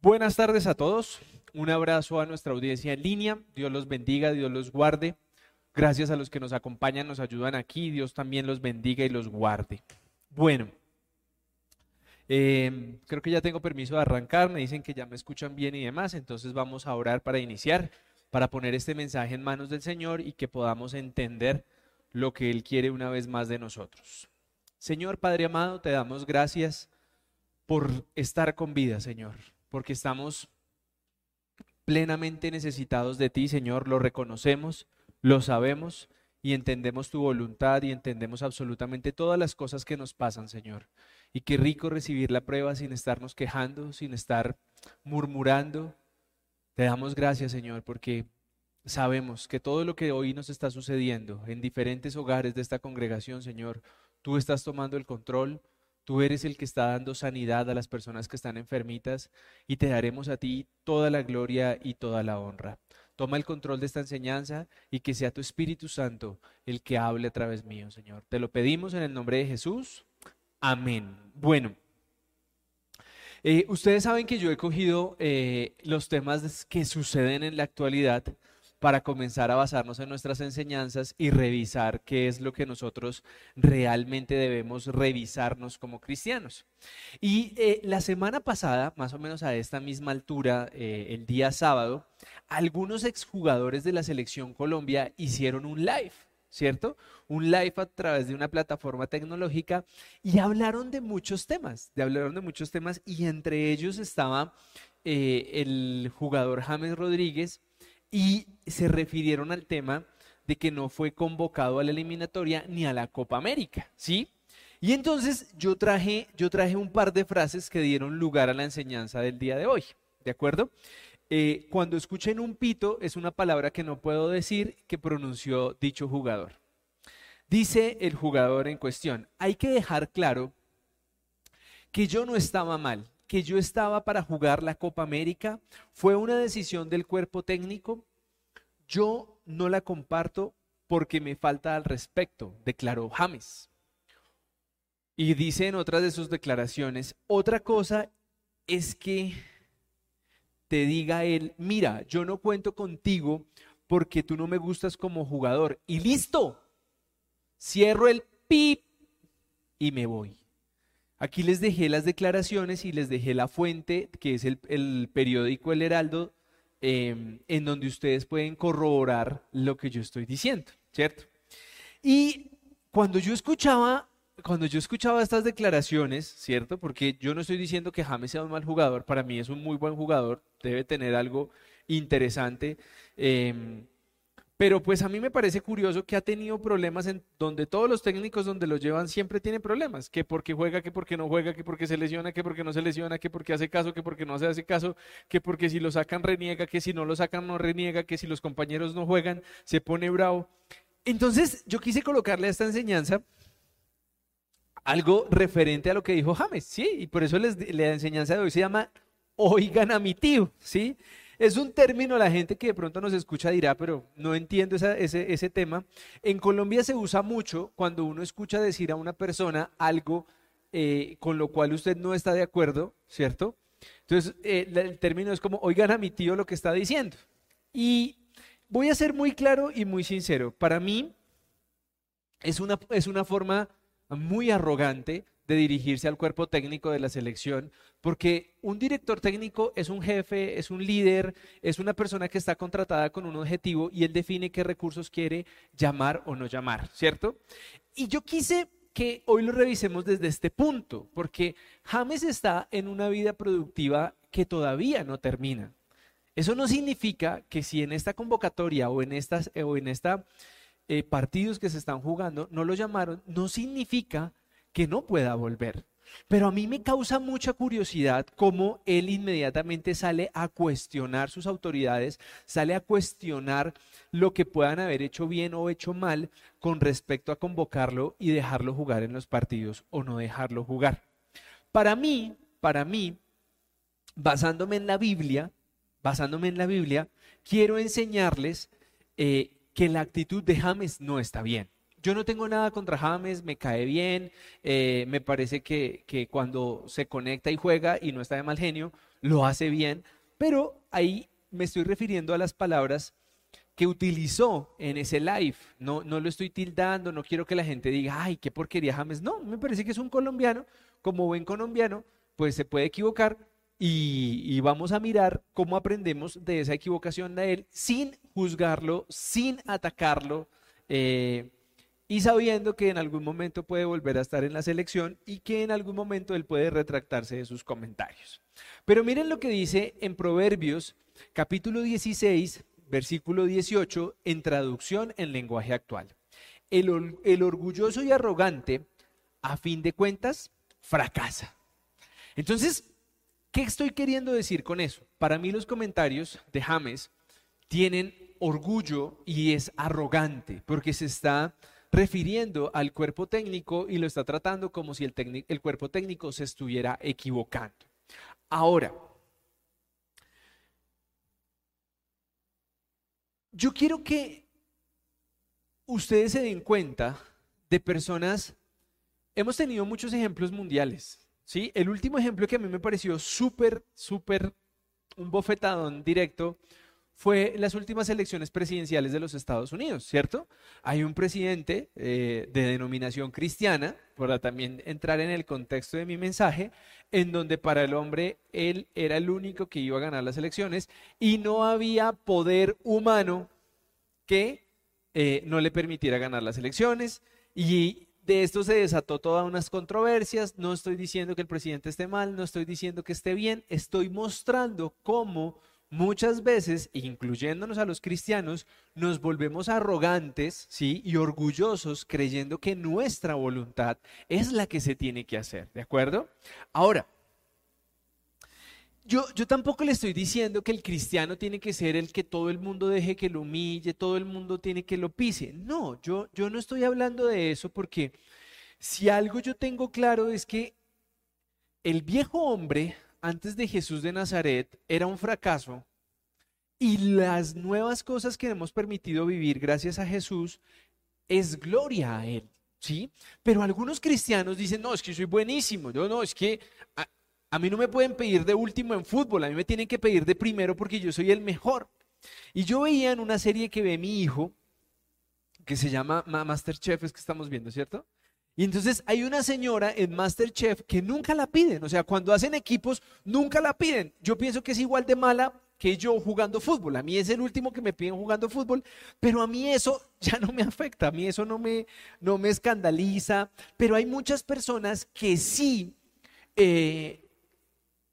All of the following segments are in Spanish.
Buenas tardes a todos. Un abrazo a nuestra audiencia en línea. Dios los bendiga, Dios los guarde. Gracias a los que nos acompañan, nos ayudan aquí. Dios también los bendiga y los guarde. Bueno, eh, creo que ya tengo permiso de arrancar. Me dicen que ya me escuchan bien y demás. Entonces vamos a orar para iniciar, para poner este mensaje en manos del Señor y que podamos entender lo que Él quiere una vez más de nosotros. Señor Padre amado, te damos gracias por estar con vida, Señor, porque estamos plenamente necesitados de ti, Señor, lo reconocemos, lo sabemos y entendemos tu voluntad y entendemos absolutamente todas las cosas que nos pasan, Señor. Y qué rico recibir la prueba sin estarnos quejando, sin estar murmurando. Te damos gracias, Señor, porque sabemos que todo lo que hoy nos está sucediendo en diferentes hogares de esta congregación, Señor, tú estás tomando el control, tú eres el que está dando sanidad a las personas que están enfermitas y te daremos a ti toda la gloria y toda la honra. Toma el control de esta enseñanza y que sea tu Espíritu Santo el que hable a través mío, Señor. Te lo pedimos en el nombre de Jesús. Amén. Bueno. Eh, ustedes saben que yo he cogido eh, los temas que suceden en la actualidad para comenzar a basarnos en nuestras enseñanzas y revisar qué es lo que nosotros realmente debemos revisarnos como cristianos. Y eh, la semana pasada, más o menos a esta misma altura, eh, el día sábado, algunos exjugadores de la selección Colombia hicieron un live. ¿cierto? Un live a través de una plataforma tecnológica y hablaron de muchos temas, de hablaron de muchos temas y entre ellos estaba eh, el jugador James Rodríguez y se refirieron al tema de que no fue convocado a la eliminatoria ni a la Copa América, ¿sí? Y entonces yo traje, yo traje un par de frases que dieron lugar a la enseñanza del día de hoy, ¿de acuerdo? Eh, cuando escuchen un pito es una palabra que no puedo decir que pronunció dicho jugador. Dice el jugador en cuestión, hay que dejar claro que yo no estaba mal, que yo estaba para jugar la Copa América fue una decisión del cuerpo técnico. Yo no la comparto porque me falta al respecto, declaró James. Y dice en otras de sus declaraciones, otra cosa es que te diga él, mira, yo no cuento contigo porque tú no me gustas como jugador. Y listo, cierro el pip y me voy. Aquí les dejé las declaraciones y les dejé la fuente, que es el, periódico El Heraldo, em, en donde ustedes pueden corroborar lo que yo estoy diciendo, ¿cierto? Y cuando yo escuchaba, cuando yo escuchaba estas declaraciones, ¿cierto? Porque yo no estoy diciendo que James sea un mal jugador, para mí es un muy buen jugador, debe tener algo interesante. Em, pero pues a mí me parece curioso que ha tenido problemas en donde todos los técnicos donde lo llevan siempre tienen problemas, que porque juega, que porque no juega, que porque se lesiona, que porque no se lesiona, que porque hace caso, que porque no hace caso, que porque si lo sacan reniega, que si no lo sacan no reniega, que si los compañeros no juegan se pone bravo. Entonces yo quise colocarle a esta enseñanza algo referente a lo que dijo James, ¿sí? Y por eso les, la enseñanza de hoy se llama Oigan a mi tío, ¿sí? Es un término, la gente que de pronto nos escucha dirá, pero no entiendo ese, ese tema. En Colombia se usa mucho cuando uno escucha decir a una persona algo eh, con lo cual usted no está de acuerdo, ¿cierto? Entonces, eh, el término es como, oigan a mi tío lo que está diciendo. Y voy a ser muy claro y muy sincero. Para mí es una, es una forma muy arrogante de dirigirse al cuerpo técnico de la selección, porque un director técnico es un jefe, es un líder, es una persona que está contratada con un objetivo y él define qué recursos quiere llamar o no llamar, ¿cierto? Y yo quise que hoy lo revisemos desde este punto, porque James está en una vida productiva que todavía no termina. Eso no significa que si en esta convocatoria o en estas o en esta eh, partidos que se están jugando no lo llamaron, no significa que no pueda volver. Pero a mí me causa mucha curiosidad cómo él inmediatamente sale a cuestionar sus autoridades, sale a cuestionar lo que puedan haber hecho bien o hecho mal con respecto a convocarlo y dejarlo jugar en los partidos o no dejarlo jugar. Para mí, para mí, basándome en la Biblia, basándome en la Biblia, quiero enseñarles eh, que la actitud de James no está bien. Yo no tengo nada contra James, me cae bien, eh, me parece que, cuando se conecta y juega y no está de mal genio, lo hace bien, pero ahí me estoy refiriendo a las palabras que utilizó en ese live. No, no lo estoy tildando, no quiero que la gente diga, ay, qué porquería James. No, me parece que es un colombiano, como buen colombiano, pues se puede equivocar y, vamos a mirar cómo aprendemos de esa equivocación de él sin juzgarlo, sin atacarlo. Eh, y sabiendo que en algún momento puede volver a estar en la selección y que en algún momento él puede retractarse de sus comentarios. Pero miren lo que dice en Proverbios capítulo 16, versículo 18, en traducción en lenguaje actual. El, el orgulloso y arrogante, a fin de cuentas, fracasa. Entonces, ¿qué estoy queriendo decir con eso? Para mí los comentarios de James tienen orgullo y es arrogante, porque se está refiriendo al cuerpo técnico y lo está tratando como si el, el cuerpo técnico se estuviera equivocando. Ahora, yo quiero que ustedes se den cuenta de personas, hemos tenido muchos ejemplos mundiales, ¿sí? El último ejemplo que a mí me pareció súper, súper, un bofetadón directo, fue las últimas elecciones presidenciales de los Estados Unidos, ¿cierto? Hay un presidente eh, de denominación cristiana, para también entrar en el contexto de mi mensaje, en donde para el hombre él era el único que iba a ganar las elecciones y no había poder humano que eh, no le permitiera ganar las elecciones y de esto se desató todas unas controversias. No estoy diciendo que el presidente esté mal, no estoy diciendo que esté bien, estoy mostrando cómo muchas veces, incluyéndonos a los cristianos, nos volvemos arrogantes, ¿sí? Y orgullosos creyendo que nuestra voluntad es la que se tiene que hacer, ¿de acuerdo? Ahora, yo, yo, tampoco le estoy diciendo que el cristiano tiene que ser el que todo el mundo deje que lo humille, todo el mundo tiene que lo pise. No, yo, yo no estoy hablando de eso porque si algo yo tengo claro es que el viejo hombre antes de Jesús de Nazaret era un fracaso y las nuevas cosas que hemos permitido vivir gracias a Jesús es gloria a Él. ¿Sí? Pero algunos cristianos dicen, no, es que soy buenísimo, no, no, es que a, a, mí no me pueden pedir de último en fútbol, a mí me tienen que pedir de primero porque yo soy el mejor. Y yo veía en una serie que ve mi hijo, que se llama Masterchef, es que estamos viendo, ¿cierto? Y entonces hay una señora en Masterchef que nunca la piden. O sea, cuando hacen equipos, nunca la piden. Yo pienso que es igual de mala que yo jugando fútbol. A mí es el último que me piden jugando fútbol, pero a mí eso ya no me afecta, a mí eso no me, no me escandaliza. Pero hay muchas personas que sí, eh,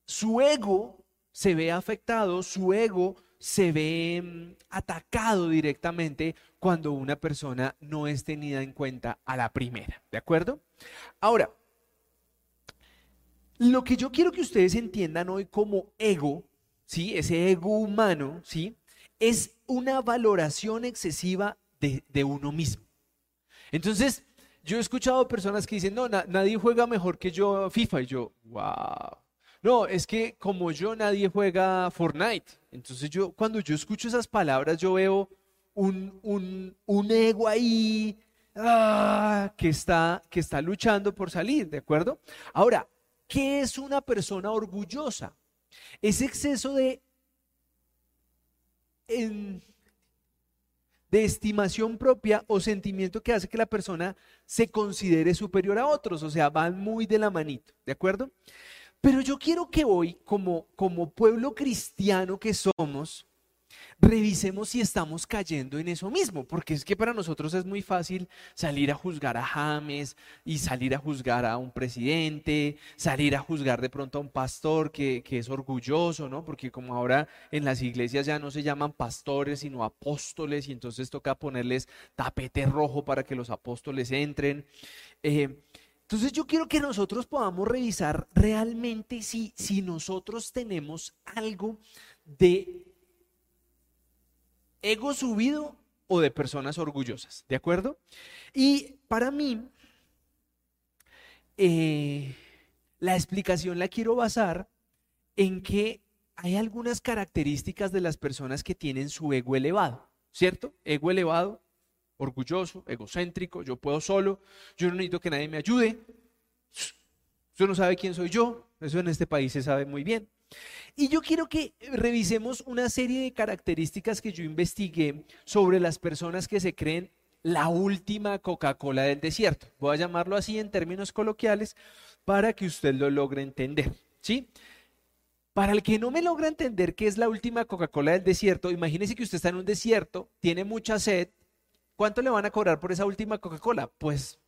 su ego se ve afectado, su ego se ve mm, atacado directamente cuando una persona no es tenida en cuenta a la primera, ¿de acuerdo? Ahora, lo que yo quiero que ustedes entiendan hoy como ego, ¿sí? Ese ego humano, ¿sí? Es una valoración excesiva de, uno mismo. Entonces, yo he escuchado personas que dicen, no, nadie juega mejor que yo FIFA. Y yo, wow. No, es que como yo nadie juega Fortnite. Entonces yo, cuando yo escucho esas palabras, yo veo un, un, ego ahí ah, que, está, que está luchando por salir, ¿de acuerdo? Ahora, ¿qué es una persona orgullosa? Es exceso de, de estimación propia o sentimiento que hace que la persona se considere superior a otros, o sea, van muy de la manito, ¿de acuerdo? Pero yo quiero que hoy, como, como pueblo cristiano que somos, revisemos si estamos cayendo en eso mismo, porque es que para nosotros es muy fácil salir a juzgar a James y salir a juzgar a un presidente, salir a juzgar de pronto a un pastor que, que es orgulloso, ¿no? Porque como ahora en las iglesias ya no se llaman pastores, sino apóstoles, y entonces toca ponerles tapete rojo para que los apóstoles entren. Eh, entonces yo quiero que nosotros podamos revisar realmente si, si nosotros tenemos algo de ego subido o de personas orgullosas, ¿de acuerdo? Y para mí, eh, la explicación la quiero basar en que hay algunas características de las personas que tienen su ego elevado, ¿cierto? Ego elevado, orgulloso, egocéntrico, yo puedo solo, yo no necesito que nadie me ayude, usted no sabe quién soy yo, eso en este país se sabe muy bien. Y yo quiero que revisemos una serie de características que yo investigué sobre las personas que se creen la última Coca-Cola del desierto. Voy a llamarlo así en términos coloquiales para que usted lo logre entender. ¿Sí? Para el que no me logra entender qué es la última Coca-Cola del desierto, imagínese que usted está en un desierto, tiene mucha sed. ¿Cuánto le van a cobrar por esa última Coca-Cola? Pues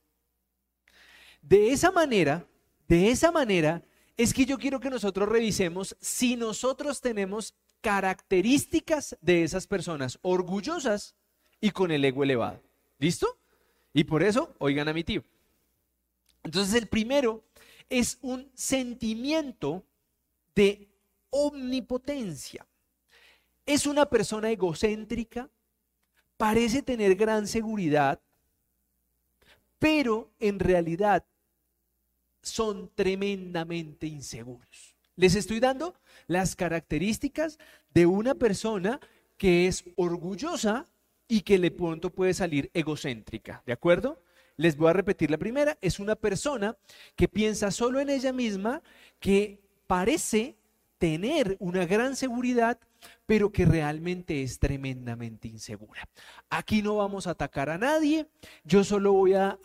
de esa manera, de esa manera, es que yo quiero que nosotros revisemos si nosotros tenemos características de esas personas orgullosas y con el ego elevado. ¿Listo? Y por eso, oigan a mi tío. Entonces, el primero es un sentimiento de omnipotencia. Es una persona egocéntrica, parece tener gran seguridad, pero en realidad son tremendamente inseguros. Les estoy dando las características de una persona que es orgullosa y que de pronto puede salir egocéntrica, ¿de acuerdo? Les voy a repetir la primera, es una persona que piensa solo en ella misma, que parece tener una gran seguridad, pero que realmente es tremendamente insegura. Aquí no vamos a atacar a nadie, yo solo voy a,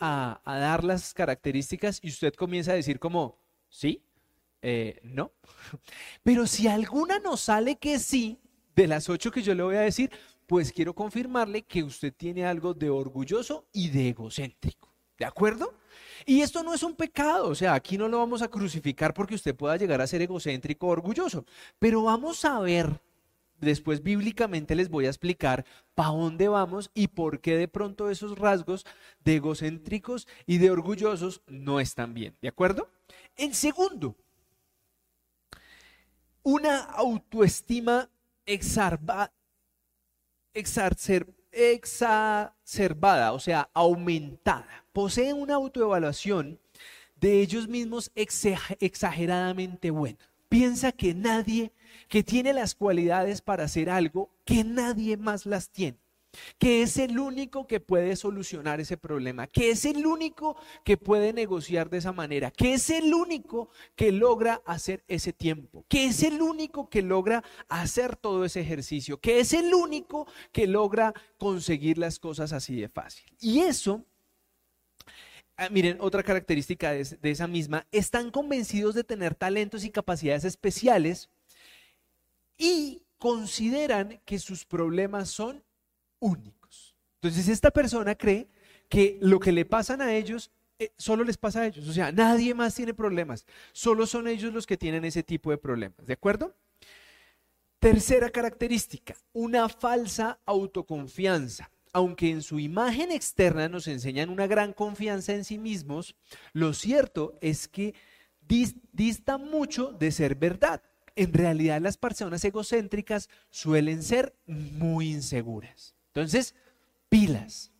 dar las características y usted comienza a decir como, sí, eh, no. Pero si alguna nos sale que sí, de las ocho que yo le voy a decir, pues quiero confirmarle que usted tiene algo de orgulloso y de egocéntrico. ¿De acuerdo? Y esto no es un pecado, o sea, aquí no lo vamos a crucificar porque usted pueda llegar a ser egocéntrico o orgulloso, pero vamos a ver, después bíblicamente les voy a explicar para dónde vamos y por qué de pronto esos rasgos de egocéntricos y de orgullosos no están bien, ¿de acuerdo? En segundo, una autoestima exacerbada, exacerbada, o sea, aumentada poseen una autoevaluación de ellos mismos exageradamente buena. Piensa que nadie, que tiene las cualidades para hacer algo, que nadie más las tiene que es el único que puede solucionar ese problema, que es el único que puede negociar de esa manera, que es el único que logra hacer ese tiempo, que es el único que logra hacer todo ese ejercicio, que es el único que logra conseguir las cosas así de fácil. Y eso Ah, miren, otra característica de, esa misma, están convencidos de tener talentos y capacidades especiales y consideran que sus problemas son únicos. Entonces esta persona cree que lo que le pasan a ellos eh, solo les pasa a ellos. O sea, nadie más tiene problemas. Solo son ellos los que tienen ese tipo de problemas. ¿De acuerdo? Tercera característica, una falsa autoconfianza aunque en su imagen externa nos enseñan una gran confianza en sí mismos, lo cierto es que dista mucho de ser verdad. En realidad las personas egocéntricas suelen ser muy inseguras. Entonces, pilas.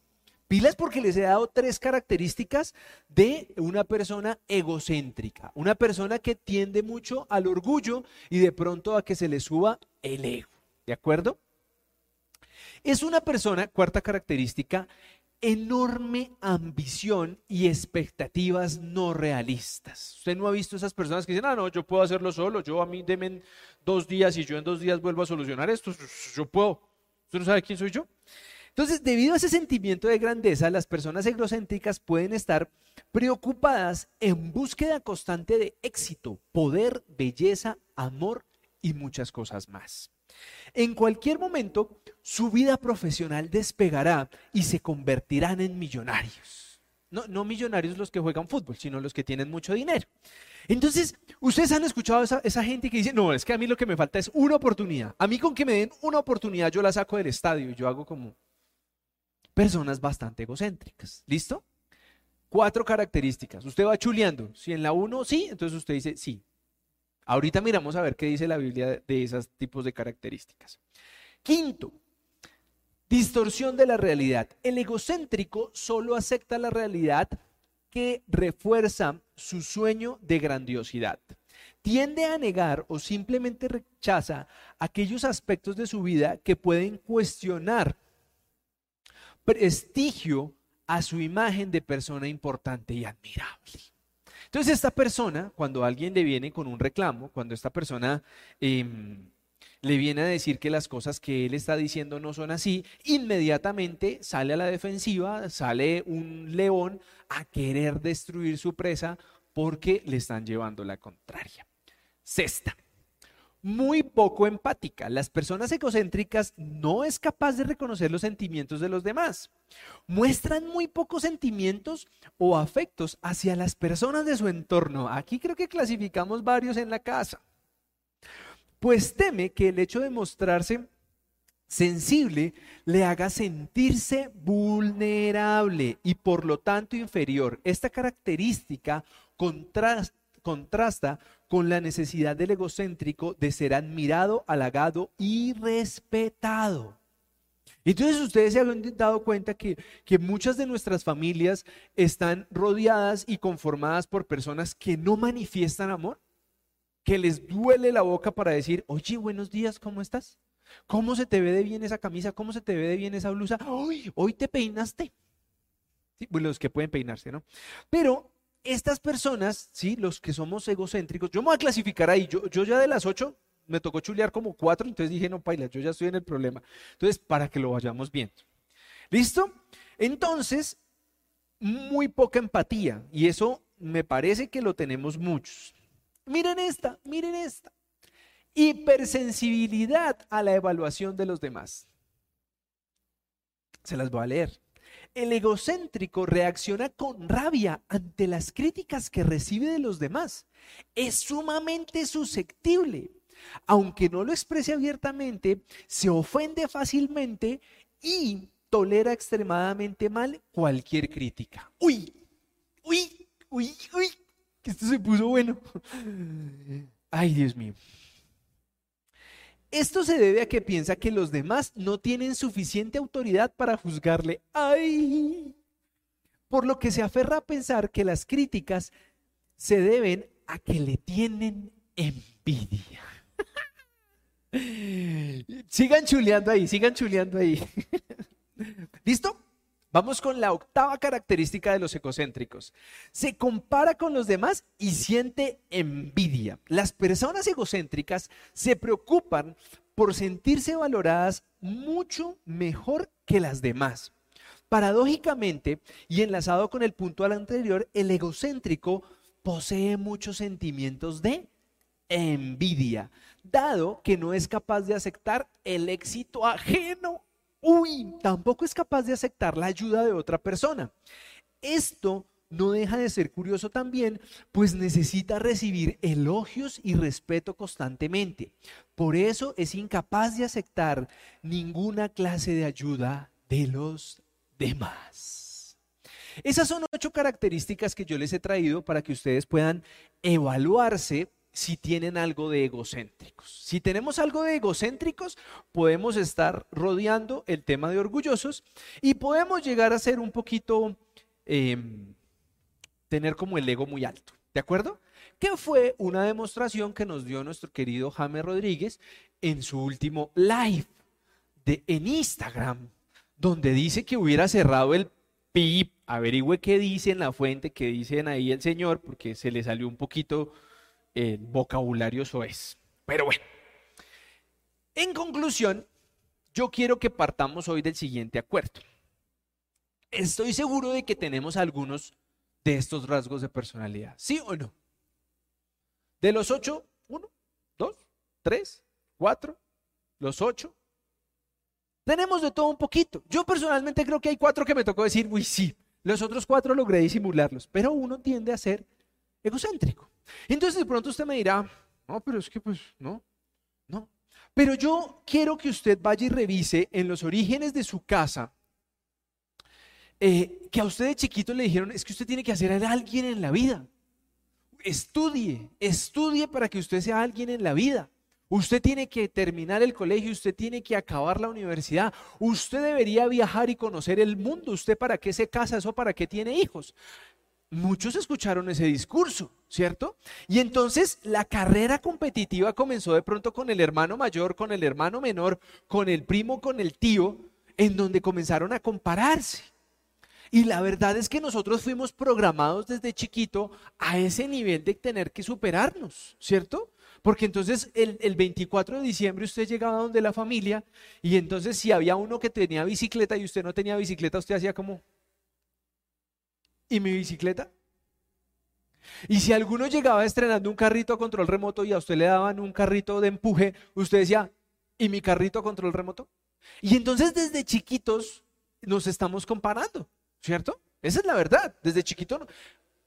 Pilas porque les he dado tres características de una persona egocéntrica, una persona que tiende mucho al orgullo y de pronto a que se le suba el ego. ¿De acuerdo? Es una persona, cuarta característica, enorme ambición y expectativas no realistas. Usted no ha visto esas personas que dicen, ah, no, yo puedo hacerlo solo, yo a mí demen dos días y yo en dos días vuelvo a solucionar esto, yo puedo. ¿Usted no sabe quién soy yo? Entonces, debido a ese sentimiento de grandeza, las personas egocéntricas pueden estar preocupadas en búsqueda constante de éxito, poder, belleza, amor y muchas cosas más. En cualquier momento, su vida profesional despegará y se convertirán en millonarios. No, no millonarios los que juegan fútbol, sino los que tienen mucho dinero. Entonces, ustedes han escuchado esa, esa, gente que dice, no, es que a mí lo que me falta es una oportunidad. A mí con que me den una oportunidad yo la saco del estadio y yo hago como personas bastante egocéntricas. ¿Listo? Cuatro características. Usted va chuleando. Si en la uno sí, entonces usted dice sí. Ahorita miramos a ver qué dice la Biblia de esos tipos de características. Quinto, distorsión de la realidad. El egocéntrico solo acepta la realidad que refuerza su sueño de grandiosidad. Tiende a negar o simplemente rechaza aquellos aspectos de su vida que pueden cuestionar prestigio a su imagen de persona importante y admirable. Entonces esta persona, cuando alguien le viene con un reclamo, cuando esta persona em, le viene a decir que las cosas que él está diciendo no son así, inmediatamente sale a la defensiva, sale un león a querer destruir su presa porque le están llevando la contraria. Sexta, muy poco empática. Las personas egocéntricas no es capaz de reconocer los sentimientos de los demás. Muestran muy pocos sentimientos o afectos hacia las personas de su entorno. Aquí creo que clasificamos varios en la casa. Pues teme que el hecho de mostrarse sensible le haga sentirse vulnerable y por lo tanto inferior. Esta característica contrasta con la necesidad del egocéntrico de ser admirado, halagado y respetado. Entonces ustedes se han dado cuenta que, que, muchas de nuestras familias están rodeadas y conformadas por personas que no manifiestan amor, que les duele la boca para decir, oye, buenos días, ¿cómo estás? ¿Cómo se te ve de bien esa camisa? ¿Cómo se te ve de bien esa blusa? Hoy, hoy te peinaste. Bueno, los que pueden peinarse, ¿no? Pero estas personas, ¿sí? Los que somos egocéntricos, yo me voy a clasificar ahí, yo, yo ya de las ocho me tocó chulear como cuatro, entonces dije, no, paila, yo ya estoy en el problema. Entonces, para que lo vayamos viendo. ¿Listo? Entonces, muy poca empatía, y eso me parece que lo tenemos muchos. Miren esta, miren esta. Hipersensibilidad a la evaluación de los demás. Se las voy a leer. El egocéntrico reacciona con rabia ante las críticas que recibe de los demás. Es sumamente susceptible. Aunque no lo exprese abiertamente, se ofende fácilmente y tolera extremadamente mal cualquier crítica. Uy, uy, uy, uy, que esto se puso bueno. Ay, Dios mío. Esto se debe a que piensa que los demás no tienen suficiente autoridad para juzgarle. ¡Ay! Por lo que se aferra a pensar que las críticas se deben a que le tienen envidia. sigan chuleando ahí, sigan chuleando ahí. ¿Listo? Vamos con la octava característica de los egocéntricos. Se compara con los demás y siente envidia. Las personas egocéntricas se preocupan por sentirse valoradas mucho mejor que las demás. Paradójicamente, y enlazado con el punto anterior, el egocéntrico posee muchos sentimientos de envidia, dado que no es capaz de aceptar el éxito ajeno tampoco es capaz de aceptar la ayuda de otra persona. Esto no deja de ser curioso también, pues necesita recibir elogios y respeto constantemente. Por eso es incapaz de aceptar ninguna clase de ayuda de los demás. Esas son ocho características que yo les he traído para que ustedes puedan evaluarse si tienen algo de egocéntricos. Si tenemos algo de egocéntricos, podemos estar rodeando el tema de orgullosos y podemos llegar a ser un poquito, em, tener como el ego muy alto. ¿De acuerdo? Que fue una demostración que nos dio nuestro querido Jaime Rodríguez en su último live de, en Instagram, donde dice que hubiera cerrado el PIB. Averigüe qué dice en la fuente, qué dicen ahí el señor, porque se le salió un poquito el vocabulario es. Pero bueno, en conclusión, yo quiero que partamos hoy del siguiente acuerdo. Estoy seguro de que tenemos algunos de estos rasgos de personalidad, ¿sí o no? De los ocho, uno, dos, tres, cuatro, los ocho. Tenemos de todo un poquito. Yo personalmente creo que hay cuatro que me tocó decir, uy, sí. Los otros cuatro logré disimularlos, pero uno tiende a ser egocéntrico. Entonces de pronto usted me dirá, no, pero es que pues no, no. Pero yo quiero que usted vaya y revise en los orígenes de su casa eh, que a usted de chiquito le dijeron, es que usted tiene que hacer a alguien en la vida. Estudie, estudie para que usted sea alguien en la vida. Usted tiene que terminar el colegio, usted tiene que acabar la universidad, usted debería viajar y conocer el mundo. ¿Usted para qué se casa? ¿Eso para qué tiene hijos? Muchos escucharon ese discurso, ¿cierto? Y entonces la carrera competitiva comenzó de pronto con el hermano mayor, con el hermano menor, con el primo, con el tío, en donde comenzaron a compararse. Y la verdad es que nosotros fuimos programados desde chiquito a ese nivel de tener que superarnos, ¿cierto? Porque entonces el, el, 24 de diciembre usted llegaba donde la familia y entonces si había uno que tenía bicicleta y usted no tenía bicicleta, usted hacía como, ¿y mi bicicleta? Y si alguno llegaba estrenando un carrito a control remoto y a usted le daban un carrito de empuje, usted decía, ¿y mi carrito a control remoto? Y entonces desde chiquitos nos estamos comparando, ¿cierto? Esa es la verdad. Desde chiquito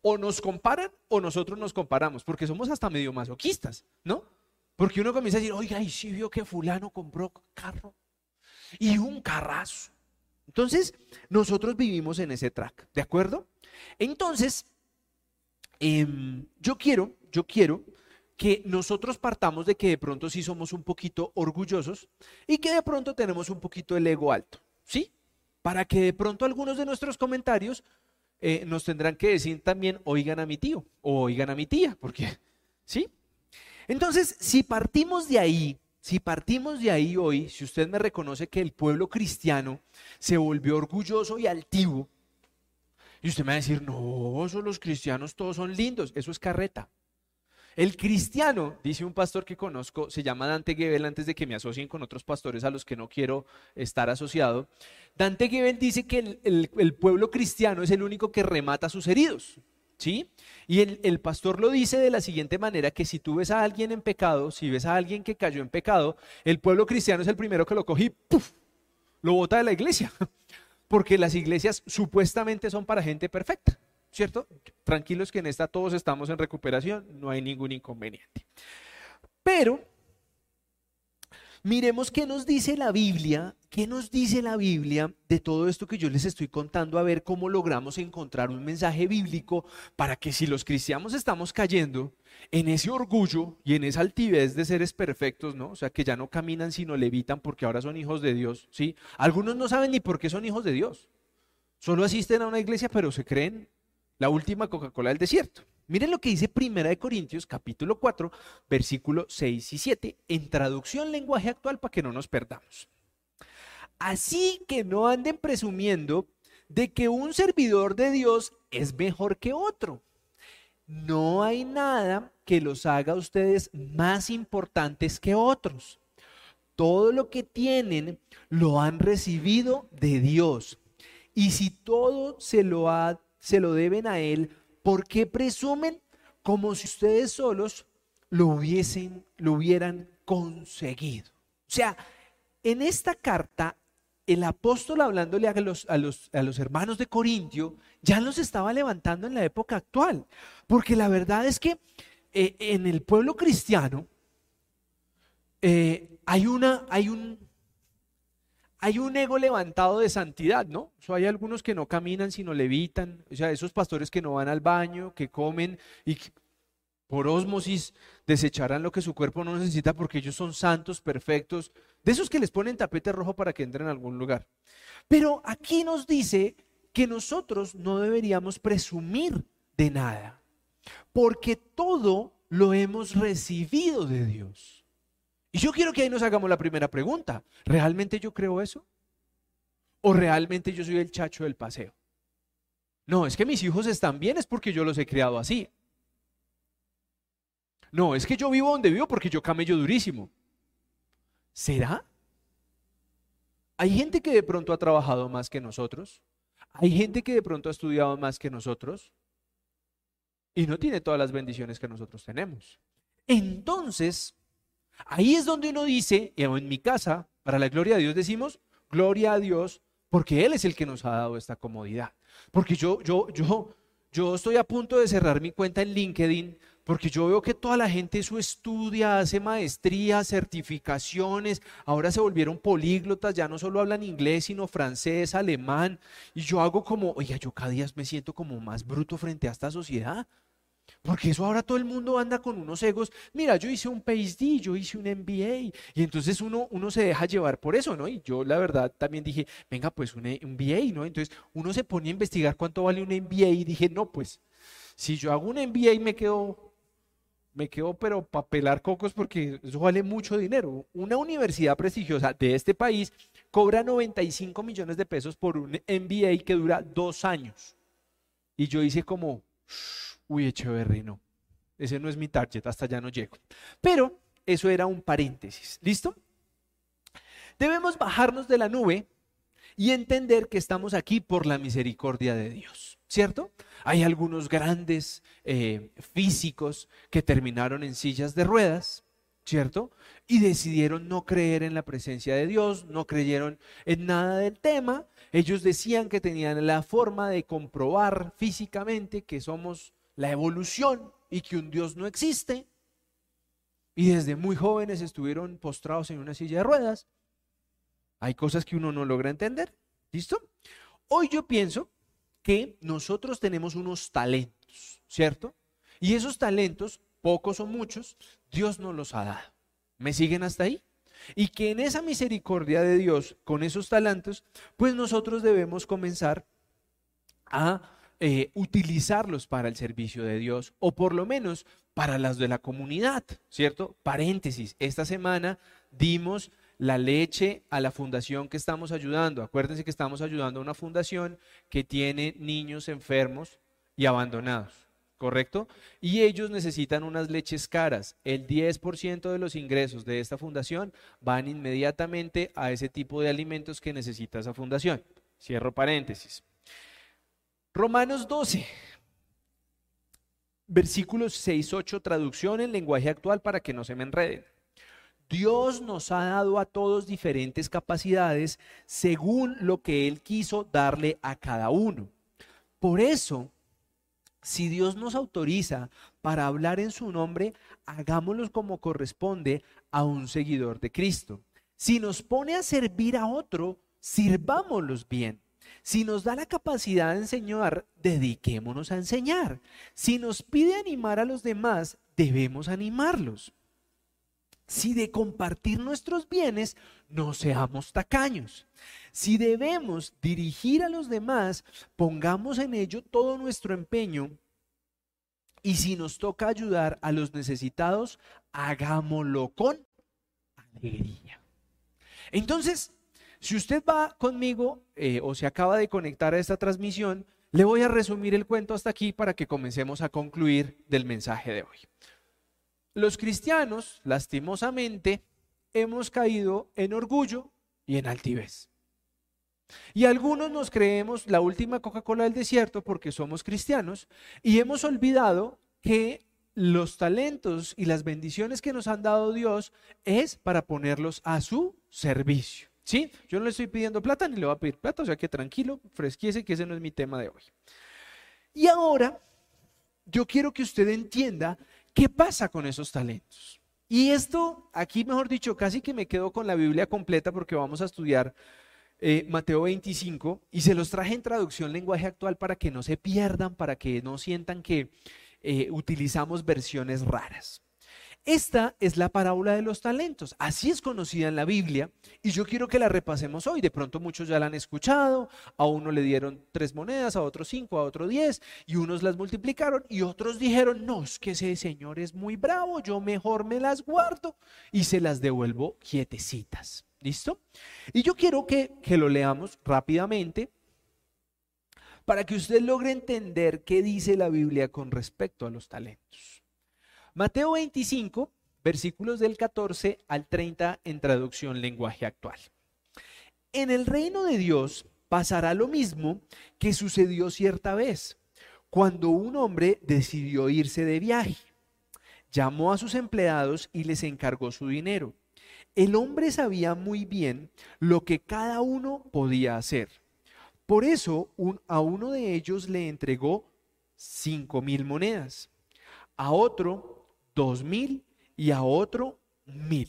o nos comparan o nosotros nos comparamos, porque somos hasta medio masoquistas, ¿no? Porque uno comienza a decir, oiga, y si vio que fulano compró carro y un carrazo. Entonces, nosotros vivimos en ese track, ¿de acuerdo? Entonces, em, yo quiero, yo quiero que nosotros partamos de que de pronto sí somos un poquito orgullosos y que de pronto tenemos un poquito el ego alto, ¿sí? Para que de pronto algunos de nuestros comentarios eh, nos tendrán que decir también, oigan a mi tío o oigan a mi tía, porque, ¿sí? Entonces, si partimos de ahí, si partimos de ahí hoy, si usted me reconoce que el pueblo cristiano se volvió orgulloso y altivo, y usted me va a decir, no, esos los cristianos todos son lindos, eso es carreta. El cristiano, dice un pastor que conozco, se llama Dante Gebel, antes de que me asocien con otros pastores a los que no quiero estar asociado. Dante Gebel dice que el, pueblo cristiano es el único que remata sus heridos. ¿Sí? Y el, el, pastor lo dice de la siguiente manera, que si tú ves a alguien en pecado, si ves a alguien que cayó en pecado, el pueblo cristiano es el primero que lo coge y ¡puf! lo bota de la iglesia. Porque las iglesias supuestamente son para gente perfecta. ¿cierto? Tranquilos que en esta todos estamos en recuperación, no hay ningún inconveniente. Pero miremos qué nos dice la Biblia, qué nos dice la Biblia de todo esto que yo les estoy contando, a ver cómo logramos encontrar un mensaje bíblico para que si los cristianos estamos cayendo en ese orgullo y en esa altivez de seres perfectos, ¿no? O sea, que ya no caminan sino levitan porque ahora son hijos de Dios, ¿sí? Algunos no saben ni por qué son hijos de Dios. Solo asisten a una iglesia, pero se creen la última Coca-Cola del desierto. Miren lo que dice Primera de Corintios, capítulo 4, versículo 6 y 7, en traducción lenguaje actual para que no nos perdamos. Así que no anden presumiendo de que un servidor de Dios es mejor que otro. No hay nada que los haga a ustedes más importantes que otros. Todo lo que tienen lo han recibido de Dios. Y si todo se lo ha se lo deben a Él, ¿por qué presumen como si ustedes solos lo hubiesen, lo hubieran conseguido? O sea, en esta carta, el apóstol hablándole a los, a los, a los hermanos de Corintio, ya los estaba levantando en la época actual. Porque la verdad es que eh, en el pueblo cristiano eh, hay, una, hay un, hay un ego levantado de santidad, ¿no? O hay algunos que no caminan sino levitan, o sea, esos pastores que no van al baño, que comen y por ósmosis desecharán lo que su cuerpo no necesita porque ellos son santos, perfectos, de esos que les ponen tapete rojo para que entren a algún lugar. Pero aquí nos dice que nosotros no deberíamos presumir de nada, porque todo lo hemos recibido de Dios. Y yo quiero que ahí nos hagamos la primera pregunta. ¿Realmente yo creo eso? ¿O realmente yo soy el chacho del paseo? No, es que mis hijos están bien, es porque yo los he criado así. No, es que yo vivo donde vivo porque yo camello durísimo. ¿Será? Hay gente que de pronto ha trabajado más que nosotros. Hay gente que de pronto ha estudiado más que nosotros. Y no tiene todas las bendiciones que nosotros tenemos. Entonces, Ahí es donde uno dice, en mi casa, para la gloria de Dios decimos, gloria a Dios, porque Él es el que nos ha dado esta comodidad. Porque yo, yo, yo, yo estoy a punto de cerrar mi cuenta en LinkedIn porque yo veo que toda la gente eso estudia, hace maestrías, certificaciones, ahora se volvieron políglotas, ya no solo hablan inglés, sino francés, alemán. Y yo hago como, oiga, yo cada día me siento como más bruto frente a esta sociedad. Porque eso ahora todo el mundo anda con unos egos. Mira, yo hice un PhD, yo hice un MBA. Y entonces uno, uno se deja llevar por eso, ¿no? Y yo la verdad también dije, venga, pues un MBA, ¿no? Entonces uno se pone a investigar cuánto vale un MBA y dije, no, pues si yo hago un MBA me quedo, me quedo pero para pelar cocos porque eso vale mucho dinero. Una universidad prestigiosa de este país cobra 95 millones de pesos por un MBA que dura dos años. Y yo hice como, uy, Echeverry, no. Ese no es mi target, hasta ya no llego. Pero eso era un paréntesis. ¿Listo? Debemos bajarnos de la nube y entender que estamos aquí por la misericordia de Dios, ¿cierto? Hay algunos grandes eh, físicos que terminaron en sillas de ruedas, ¿cierto? Y decidieron no creer en la presencia de Dios, no creyeron en nada del tema. Ellos decían que tenían la forma de comprobar físicamente que somos la evolución y que un Dios no existe. Y desde muy jóvenes estuvieron postrados en una silla de ruedas. Hay cosas que uno no logra entender. ¿Listo? Hoy yo pienso que nosotros tenemos unos talentos, ¿cierto? Y esos talentos, pocos o muchos, Dios nos los ha dado. ¿Me siguen hasta ahí? Y que en esa misericordia de Dios, con esos talentos, pues nosotros debemos comenzar a eh, utilizarlos para el servicio de Dios o por lo menos para las de la comunidad, ¿cierto? Paréntesis, esta semana dimos la leche a la fundación que estamos ayudando. Acuérdense que estamos ayudando a una fundación que tiene niños enfermos y abandonados, ¿correcto? Y ellos necesitan unas leches caras. El 10% de los ingresos de esta fundación van inmediatamente a ese tipo de alimentos que necesita esa fundación. Cierro paréntesis. Romanos 12, versículos 6, 8, traducción en lenguaje actual para que no se me enreden. Dios nos ha dado a todos diferentes capacidades según lo que Él quiso darle a cada uno. Por eso, si Dios nos autoriza para hablar en su nombre, hagámoslo como corresponde a un seguidor de Cristo. Si nos pone a servir a otro, sirvámoslos bien. Si nos da la capacidad de enseñar, dediquémonos a enseñar. Si nos pide animar a los demás, debemos animarlos si de compartir nuestros bienes no seamos tacaños. Si debemos dirigir a los demás, pongamos en ello todo nuestro empeño. Y si nos toca ayudar a los necesitados, hagámoslo con alegría. Entonces, si usted va conmigo eh, o se acaba de conectar a esta transmisión, le voy a resumir el cuento hasta aquí para que comencemos a concluir del mensaje de hoy. Los cristianos, lastimosamente, hemos caído en orgullo y en altivez. Y algunos nos creemos la última Coca-Cola del desierto porque somos cristianos y hemos olvidado que los talentos y las bendiciones que nos han dado Dios es para ponerlos a su servicio. ¿Sí? Yo no le estoy pidiendo plata ni le voy a pedir plata, o sea que tranquilo, fresquiese que ese no es mi tema de hoy. Y ahora, yo quiero que usted entienda ¿Qué pasa con esos talentos? Y esto, aquí mejor dicho, casi que me quedo con la Biblia completa porque vamos a estudiar eh, Mateo 25 y se los traje en traducción lenguaje actual para que no se pierdan, para que no sientan que eh, utilizamos versiones raras. Esta es la parábola de los talentos. Así es conocida en la Biblia y yo quiero que la repasemos hoy. De pronto muchos ya la han escuchado. A uno le dieron tres monedas, a otro cinco, a otro diez y unos las multiplicaron y otros dijeron, no, es que ese señor es muy bravo, yo mejor me las guardo y se las devuelvo quietecitas. ¿Listo? Y yo quiero que, que lo leamos rápidamente para que usted logre entender qué dice la Biblia con respecto a los talentos. Mateo 25, versículos del 14 al 30 en traducción lenguaje actual. En el reino de Dios pasará lo mismo que sucedió cierta vez, cuando un hombre decidió irse de viaje. Llamó a sus empleados y les encargó su dinero. El hombre sabía muy bien lo que cada uno podía hacer. Por eso a uno de ellos le entregó cinco mil monedas, a otro dos mil y a otro mil.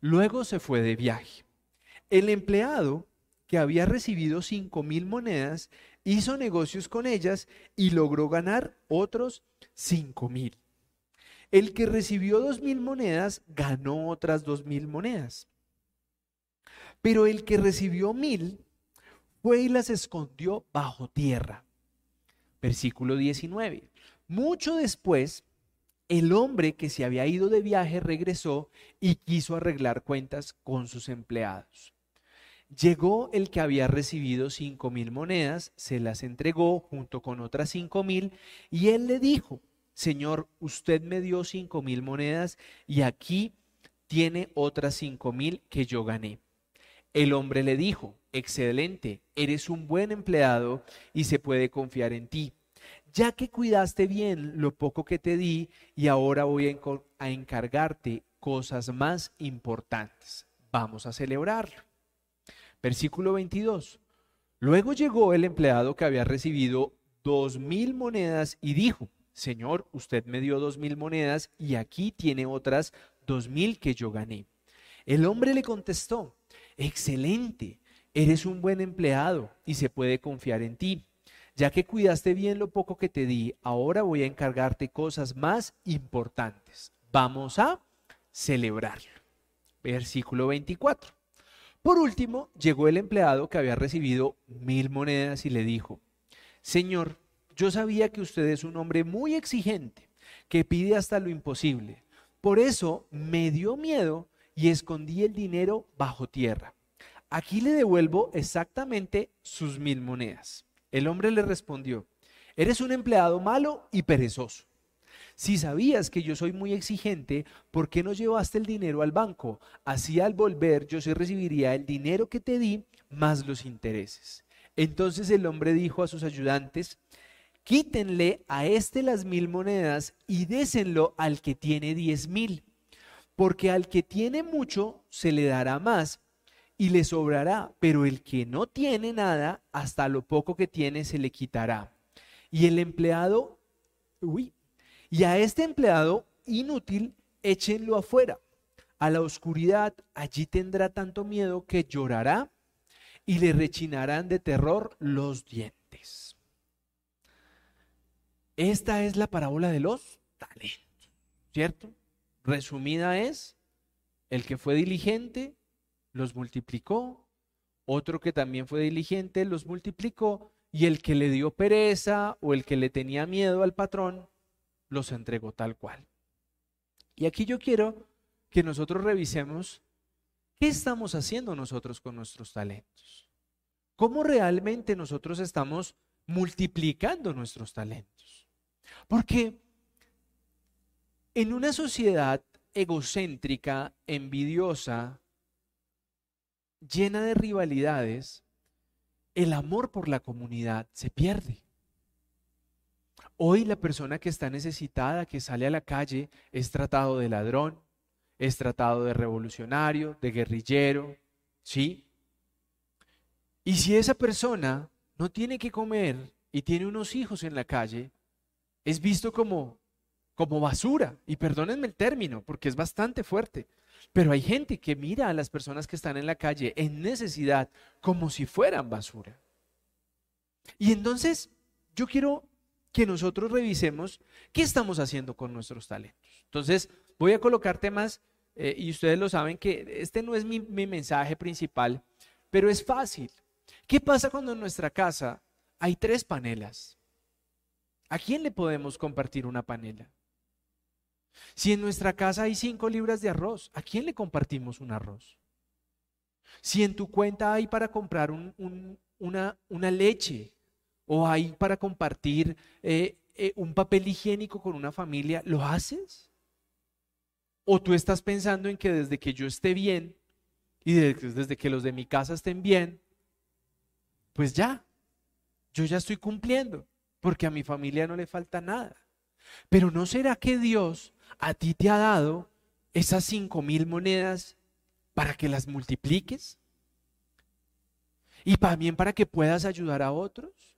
Luego se fue de viaje. El empleado que había recibido cinco mil monedas hizo negocios con ellas y logró ganar otros cinco mil. El que recibió dos mil monedas ganó otras dos mil monedas. Pero el que recibió mil fue y las escondió bajo tierra. Versículo 19. Mucho después, el hombre que se había ido de viaje regresó y quiso arreglar cuentas con sus empleados. Llegó el que había recibido cinco mil monedas, se las entregó junto con otras cinco mil, y él le dijo, Señor, usted me dio cinco mil monedas y aquí tiene otras cinco mil que yo gané. El hombre le dijo, excelente, eres un buen empleado y se puede confiar en ti. Ya que cuidaste bien lo poco que te di y ahora voy a encargarte cosas más importantes. Vamos a celebrarlo. Versículo 22. Luego llegó el empleado que había recibido dos mil monedas y dijo, Señor, usted me dio dos mil monedas y aquí tiene otras dos mil que yo gané. El hombre le contestó, excelente, eres un buen empleado y se puede confiar en ti. Ya que cuidaste bien lo poco que te di, ahora voy a encargarte cosas más importantes. Vamos a celebrarlo. Versículo 24. Por último, llegó el empleado que había recibido mil monedas y le dijo, Señor, yo sabía que usted es un hombre muy exigente, que pide hasta lo imposible. Por eso me dio miedo y escondí el dinero bajo tierra. Aquí le devuelvo exactamente sus mil monedas. El hombre le respondió, eres un empleado malo y perezoso. Si sabías que yo soy muy exigente, ¿por qué no llevaste el dinero al banco? Así al volver yo se recibiría el dinero que te di más los intereses. Entonces el hombre dijo a sus ayudantes, quítenle a éste las mil monedas y désenlo al que tiene diez mil, porque al que tiene mucho se le dará más y le sobrará, pero el que no tiene nada, hasta lo poco que tiene se le quitará. Y el empleado, uy, y a este empleado inútil, échenlo afuera, a la oscuridad, allí tendrá tanto miedo que llorará y le rechinarán de terror los dientes. Esta es la parábola de los talentos, ¿cierto? Resumida es, el que fue diligente los multiplicó, otro que también fue diligente los multiplicó, y el que le dio pereza o el que le tenía miedo al patrón, los entregó tal cual. Y aquí yo quiero que nosotros revisemos qué estamos haciendo nosotros con nuestros talentos. ¿Cómo realmente nosotros estamos multiplicando nuestros talentos? Porque en una sociedad egocéntrica, envidiosa, llena de rivalidades, el amor por la comunidad se pierde. Hoy la persona que está necesitada, que sale a la calle, es tratado de ladrón, es tratado de revolucionario, de guerrillero, ¿sí? Y si esa persona no tiene que comer y tiene unos hijos en la calle, es visto como, como basura. Y perdónenme el término, porque es bastante fuerte. Pero hay gente que mira a las personas que están en la calle en necesidad como si fueran basura. Y entonces yo quiero que nosotros revisemos qué estamos haciendo con nuestros talentos. Entonces voy a colocar temas, eh, y ustedes lo saben que este no es mi, mi mensaje principal, pero es fácil. ¿Qué pasa cuando en nuestra casa hay tres panelas? ¿A quién le podemos compartir una panela? Si en nuestra casa hay cinco libras de arroz, ¿a quién le compartimos un arroz? Si en tu cuenta hay para comprar una, una, leche o hay para compartir eh, eh, un papel higiénico con una familia, ¿lo haces? ¿O tú estás pensando en que desde que yo esté bien y desde que los de mi casa estén bien, pues ya, yo ya estoy cumpliendo? porque a mi familia no le falta nada. Pero ¿no será que Dios a ti te ha dado esas cinco mil monedas para que las multipliques? Y también para que puedas ayudar a otros.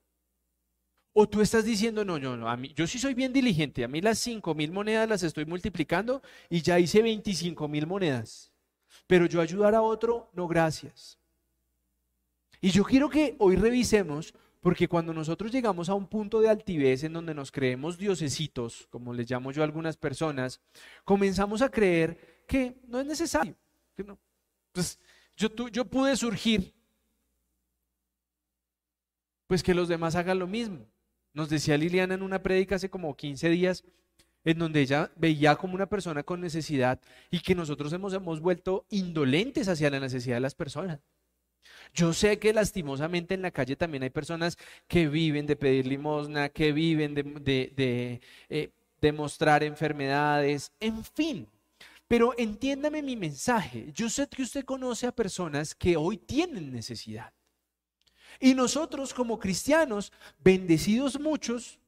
O tú estás diciendo, no, no, no, a mí, yo sí soy bien diligente, a mí las cinco mil monedas las estoy multiplicando y ya hice 25 mil monedas. Pero yo ayudar a otro, no, gracias. Y yo quiero que hoy revisemos porque cuando nosotros llegamos a un punto de altivez en donde nos creemos diosesitos, como les llamo yo a algunas personas, comenzamos a creer que no es necesario. Pues yo, yo pude surgir, pues que los demás hagan lo mismo. Nos decía Liliana en una prédica hace como 15 días, en donde ella veía como una persona con necesidad y que nosotros hemos, hemos vuelto indolentes hacia la necesidad de las personas. Yo sé que lastimosamente en la calle también hay personas que viven de pedir limosna, que viven de, de, eh, mostrar enfermedades, en fin. Pero entiéndame mi mensaje. Yo sé que usted conoce a personas que hoy tienen necesidad. Y nosotros como cristianos, bendecidos muchos,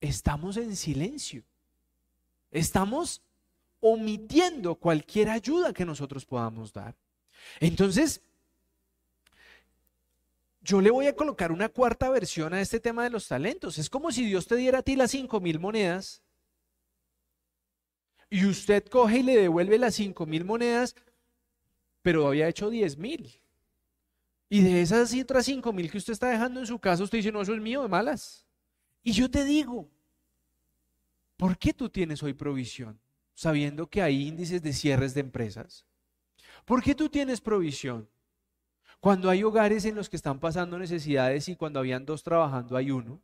estamos en silencio. Estamos omitiendo cualquier ayuda que nosotros podamos dar. Entonces, yo le voy a colocar una cuarta versión a este tema de los talentos. Es como si Dios te diera a ti las cinco mil monedas y usted coge y le devuelve las cinco mil monedas, pero había hecho diez mil. Y de esas otras cinco mil que usted está dejando en su casa, usted dice, no, eso es mío de malas. Y yo te digo, ¿por qué tú tienes hoy provisión? Sabiendo que hay índices de cierres de empresas. ¿Por qué tú tienes provisión? Cuando hay hogares en los que están pasando necesidades y cuando habían dos trabajando hay uno.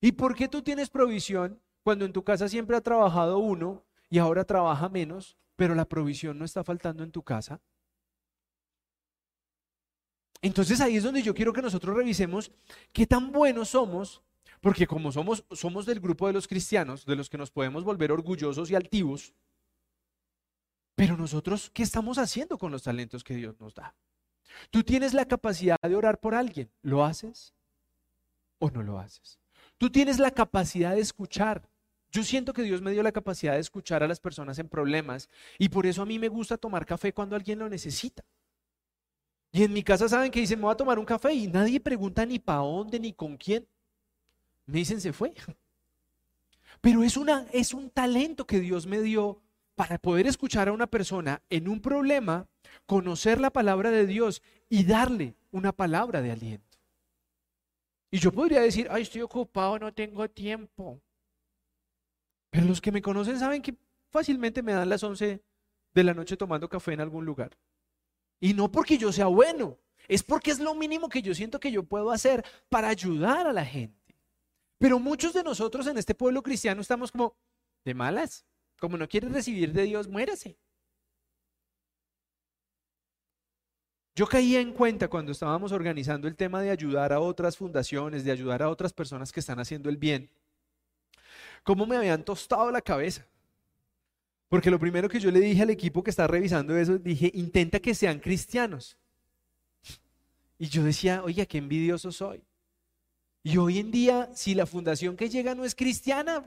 ¿Y por qué tú tienes provisión cuando en tu casa siempre ha trabajado uno y ahora trabaja menos, pero la provisión no está faltando en tu casa? Entonces ahí es donde yo quiero que nosotros revisemos qué tan buenos somos, porque como somos, somos del grupo de los cristianos, de los que nos podemos volver orgullosos y altivos, pero nosotros, ¿qué estamos haciendo con los talentos que Dios nos da? Tú tienes la capacidad de orar por alguien, ¿lo haces o no lo haces? Tú tienes la capacidad de escuchar. Yo siento que Dios me dio la capacidad de escuchar a las personas en problemas y por eso a mí me gusta tomar café cuando alguien lo necesita. Y en mi casa saben que dicen, me voy a tomar un café y nadie pregunta ni para dónde ni con quién. Me dicen, se fue. Pero es, una, es un talento que Dios me dio para poder escuchar a una persona en un problema, conocer la palabra de Dios y darle una palabra de aliento. Y yo podría decir, ay, estoy ocupado, no tengo tiempo. Pero los que me conocen saben que fácilmente me dan las 11 de la noche tomando café en algún lugar. Y no porque yo sea bueno, es porque es lo mínimo que yo siento que yo puedo hacer para ayudar a la gente. Pero muchos de nosotros en este pueblo cristiano estamos como de malas. Como no quieres recibir de Dios, muérase. Yo caía en cuenta cuando estábamos organizando el tema de ayudar a otras fundaciones, de ayudar a otras personas que están haciendo el bien, cómo me habían tostado la cabeza. Porque lo primero que yo le dije al equipo que está revisando eso, dije, intenta que sean cristianos. Y yo decía, oye, qué envidioso soy. Y hoy en día, si la fundación que llega no es cristiana,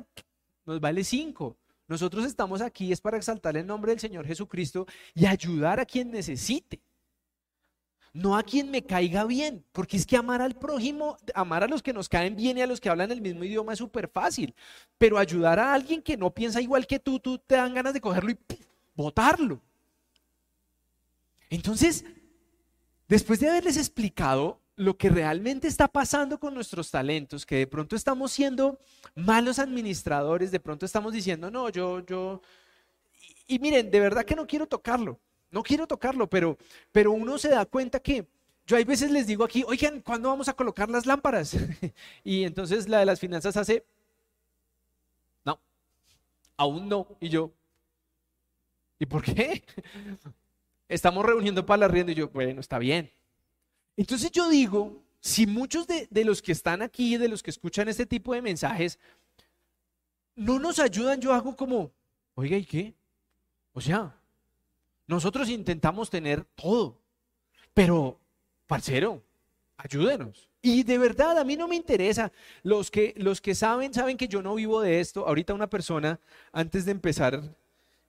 nos vale cinco. Nosotros estamos aquí es para exaltar el nombre del Señor Jesucristo y ayudar a quien necesite. No a quien me caiga bien, porque es que amar al prójimo, amar a los que nos caen bien y a los que hablan el mismo idioma es súper fácil. Pero ayudar a alguien que no piensa igual que tú, tú te dan ganas de cogerlo y botarlo. Entonces, después de haberles explicado lo que realmente está pasando con nuestros talentos, que de pronto estamos siendo malos administradores, de pronto estamos diciendo, no, yo, yo, y, miren, de verdad que no quiero tocarlo, no quiero tocarlo, pero, pero uno se da cuenta que yo hay veces les digo aquí, oigan, ¿cuándo vamos a colocar las lámparas? y entonces la de las finanzas hace, no, aún no, y yo, ¿y por qué? Estamos reuniendo para la rienda y yo, bueno, está bien, entonces yo digo, si muchos de, los que están aquí, de los que escuchan este tipo de mensajes, no nos ayudan, yo hago como, oiga, ¿y qué? O sea, nosotros intentamos tener todo, pero, parcero, ayúdenos. Y de verdad, a mí no me interesa. Los que, los que saben, saben que yo no vivo de esto. Ahorita una persona, antes de empezar,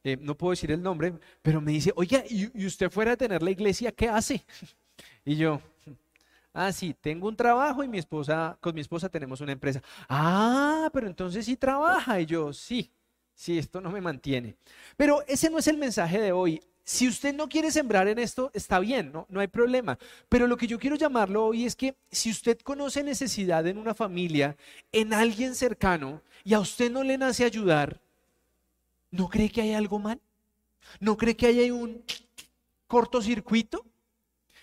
eh, no puedo decir el nombre, pero me dice, oiga, ¿y, usted fuera a tener la iglesia, qué hace? Y yo, ah, sí, tengo un trabajo y mi esposa, con mi esposa tenemos una empresa. Ah, pero entonces sí trabaja. Y yo, sí, sí, esto no me mantiene. Pero ese no es el mensaje de hoy. Si usted no quiere sembrar en esto, está bien, no, no hay problema. Pero lo que yo quiero llamarlo hoy es que si usted conoce necesidad en una familia, en alguien cercano, y a usted no le nace ayudar, ¿no cree que hay algo mal? ¿No cree que hay un cortocircuito?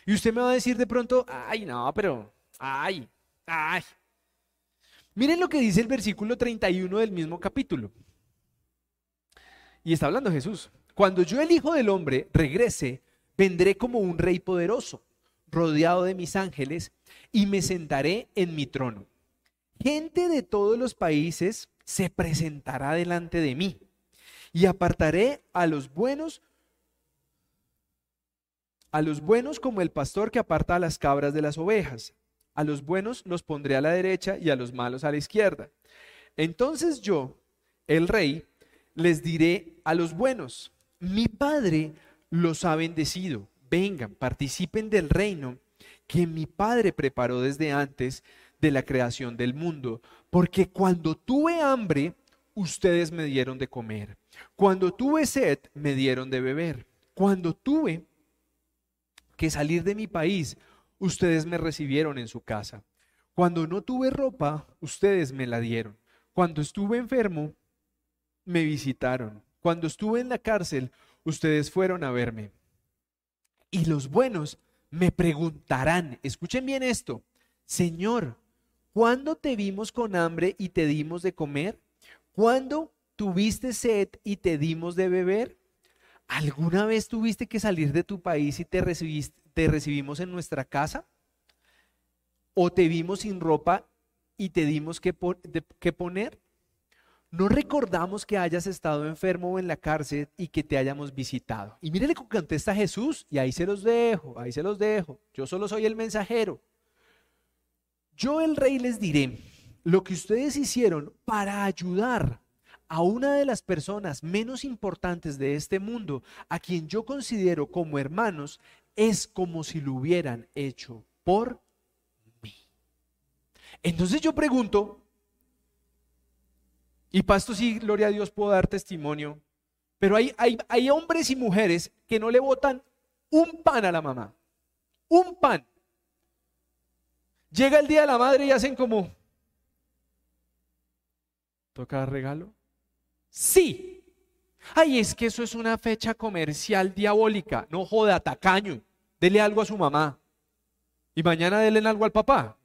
Y usted me va a decir de pronto, ay, no, pero, ay, ay. Miren lo que dice el versículo 31 del mismo capítulo. Y está hablando Jesús. Cuando yo el Hijo del Hombre regrese, vendré como un rey poderoso, rodeado de mis ángeles, y me sentaré en mi trono. Gente de todos los países se presentará delante de mí, y apartaré a los buenos a los buenos como el pastor que aparta a las cabras de las ovejas. A los buenos los pondré a la derecha y a los malos a la izquierda. Entonces yo, el rey, les diré a los buenos, mi Padre los ha bendecido. Vengan, participen del reino que mi Padre preparó desde antes de la creación del mundo. Porque cuando tuve hambre, ustedes me dieron de comer. Cuando tuve sed, me dieron de beber. Cuando tuve que salir de mi país, ustedes me recibieron en su casa. Cuando no tuve ropa, ustedes me la dieron. Cuando estuve enfermo, me visitaron. Cuando estuve en la cárcel, ustedes fueron a verme. Y los buenos me preguntarán, escuchen bien esto, Señor, ¿cuándo te vimos con hambre y te dimos de comer? ¿Cuándo tuviste sed y te dimos de beber? ¿Alguna vez tuviste que salir de tu país y te, recibimos en nuestra casa? ¿O te vimos sin ropa y te dimos que, poner? No recordamos que hayas estado enfermo o en la cárcel y que te hayamos visitado. Y mire cómo contesta Jesús, y ahí se los dejo, ahí se los dejo. Yo solo soy el mensajero. Yo el rey les diré lo que ustedes hicieron para ayudar a una de las personas menos importantes de este mundo, a quien yo considero como hermanos, es como si lo hubieran hecho por mí. Entonces yo pregunto, y pasto sí, gloria a Dios, puedo dar testimonio, pero hay, hay, hay hombres y mujeres que no le botan un pan a la mamá, un pan. Llega el día de la madre y hacen como, ¿toca regalo? Sí. Ay, es que eso es una fecha comercial diabólica. No joda, tacaño. Dele algo a su mamá. Y mañana denle algo al papá.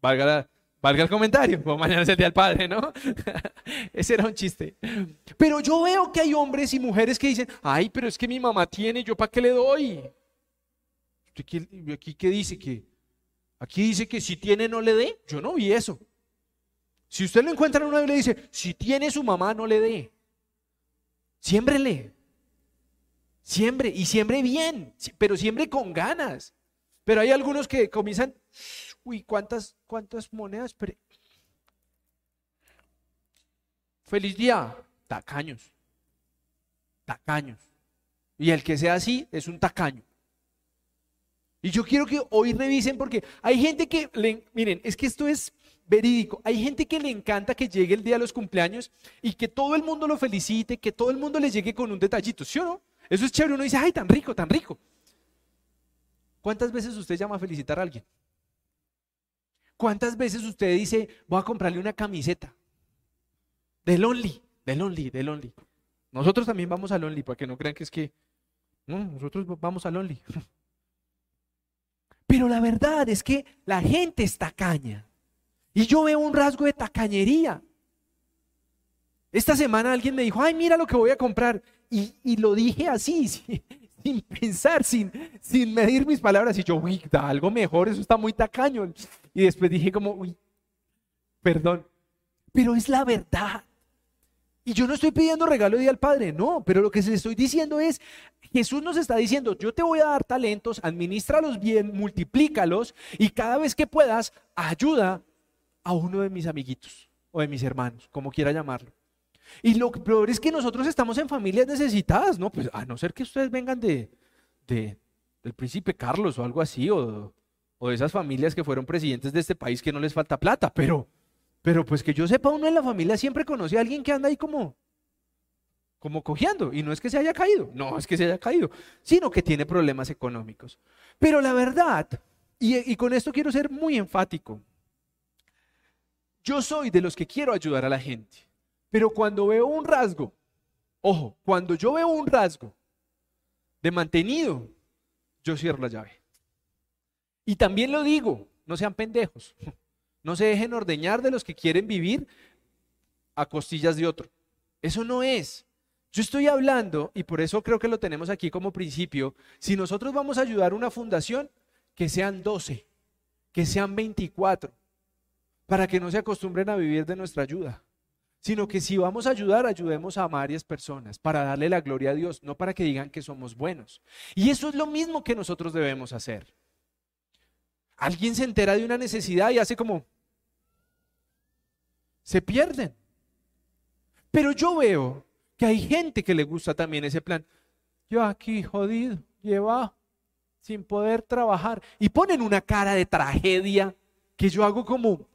Valga, valga el comentario. Pues mañana es el día del padre, ¿no? Ese era un chiste. Pero yo veo que hay hombres y mujeres que dicen, ay, pero es que mi mamá tiene, ¿yo para qué le doy? ¿Aquí qué dice? que Aquí dice que si tiene no le dé. Yo no vi eso. Si usted lo encuentra en una Biblia dice, si tiene su mamá, no le dé. Siémbrele. Siembre y siembre bien, pero siembre con ganas. Pero hay algunos que comienzan, uy, ¿cuántas, cuántas monedas? Feliz día, tacaños, tacaños. Y el que sea así es un tacaño. Y yo quiero que hoy revisen porque hay gente que, miren, es que esto es verídico. Hay gente que le encanta que llegue el día de los cumpleaños y que todo el mundo lo felicite, que todo el mundo le llegue con un detallito, ¿sí o no? Eso es chévere, uno dice, ay, tan rico, tan rico. ¿Cuántas veces usted llama a felicitar a alguien? ¿Cuántas veces usted dice, voy a comprarle una camiseta? Del Only, del Only, del Only. Nosotros también vamos al Only, para que no crean que es que, no, nosotros vamos al Only. Pero la verdad es que la gente está caña. Y yo veo un rasgo de tacañería. Esta semana alguien me dijo, ay, mira lo que voy a comprar. Y, lo dije así, sin, pensar, sin, sin medir mis palabras. Y yo, uy, da algo mejor, eso está muy tacaño. Y después dije como, uy, perdón. Pero es la verdad. Y yo no estoy pidiendo regalo de día al Padre, no, pero lo que se estoy diciendo es, Jesús nos está diciendo, yo te voy a dar talentos, administralos bien, multiplícalos y cada vez que puedas, ayuda a uno de mis amiguitos o de mis hermanos, como quiera llamarlo. Y lo peor es que nosotros estamos en familias necesitadas, ¿no? Pues a no ser que ustedes vengan de, de del príncipe Carlos o algo así, o, o, de esas familias que fueron presidentes de este país que no les falta plata, pero, pero pues que yo sepa, uno en la familia siempre conoce a alguien que anda ahí como, como cojeando, y no es que se haya caído, no es que se haya caído, sino que tiene problemas económicos. Pero la verdad, y, y con esto quiero ser muy enfático, yo soy de los que quiero ayudar a la gente, pero cuando veo un rasgo, ojo, cuando yo veo un rasgo de mantenido, yo cierro la llave. Y también lo digo, no sean pendejos, no se dejen ordeñar de los que quieren vivir a costillas de otro. Eso no es. Yo estoy hablando, y por eso creo que lo tenemos aquí como principio, si nosotros vamos a ayudar a una fundación, que sean 12, que sean 24, para que no se acostumbren a vivir de nuestra ayuda, sino que si vamos a ayudar, ayudemos a varias personas, para darle la gloria a Dios, no para que digan que somos buenos. Y eso es lo mismo que nosotros debemos hacer. Alguien se entera de una necesidad y hace como, se pierden. Pero yo veo que hay gente que le gusta también ese plan. Yo aquí jodido, lleva sin poder trabajar. Y ponen una cara de tragedia que yo hago como,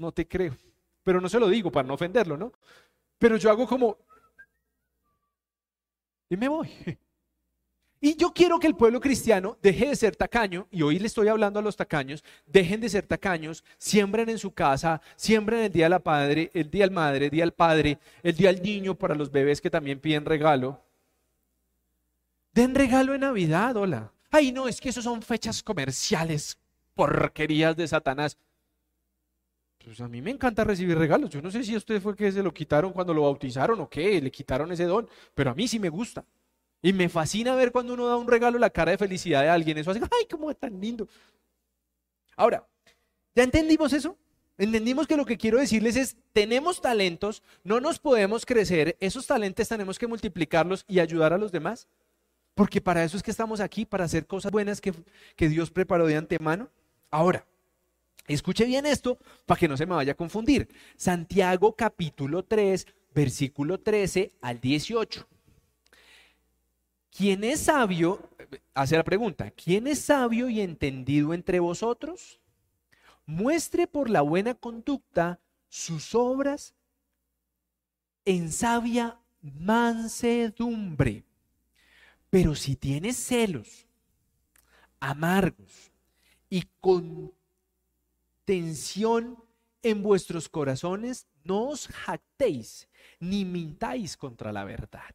no te creo. Pero no se lo digo para no ofenderlo, ¿no? Pero yo hago como, y me voy. Y yo quiero que el pueblo cristiano deje de ser tacaño, y hoy le estoy hablando a los tacaños, dejen de ser tacaños, siembren en su casa, siembren el día de la padre, el día madre, el día del padre, el día del niño para los bebés que también piden regalo. Den regalo en Navidad, hola. Ay, no, es que eso son fechas comerciales, porquerías de Satanás. Pues a mí me encanta recibir regalos. Yo no sé si a usted fue que se lo quitaron cuando lo bautizaron o qué, le quitaron ese don, pero a mí sí me gusta. Y me fascina ver cuando uno da un regalo la cara de felicidad de alguien. Eso hace, ay, cómo es tan lindo. Ahora, ¿ya entendimos eso? Entendimos que lo que quiero decirles es, tenemos talentos, no nos podemos crecer, esos talentos tenemos que multiplicarlos y ayudar a los demás. Porque para eso es que estamos aquí, para hacer cosas buenas que, que Dios preparó de antemano. Ahora, escuche bien esto para que no se me vaya a confundir. Santiago capítulo 3, versículo 13 al 18. ¿Quién es sabio? Hace la pregunta, ¿quién es sabio y entendido entre vosotros? Muestre por la buena conducta sus obras en sabia mansedumbre. Pero si tienes celos amargos y contención en vuestros corazones, no os jactéis ni mintáis contra la verdad.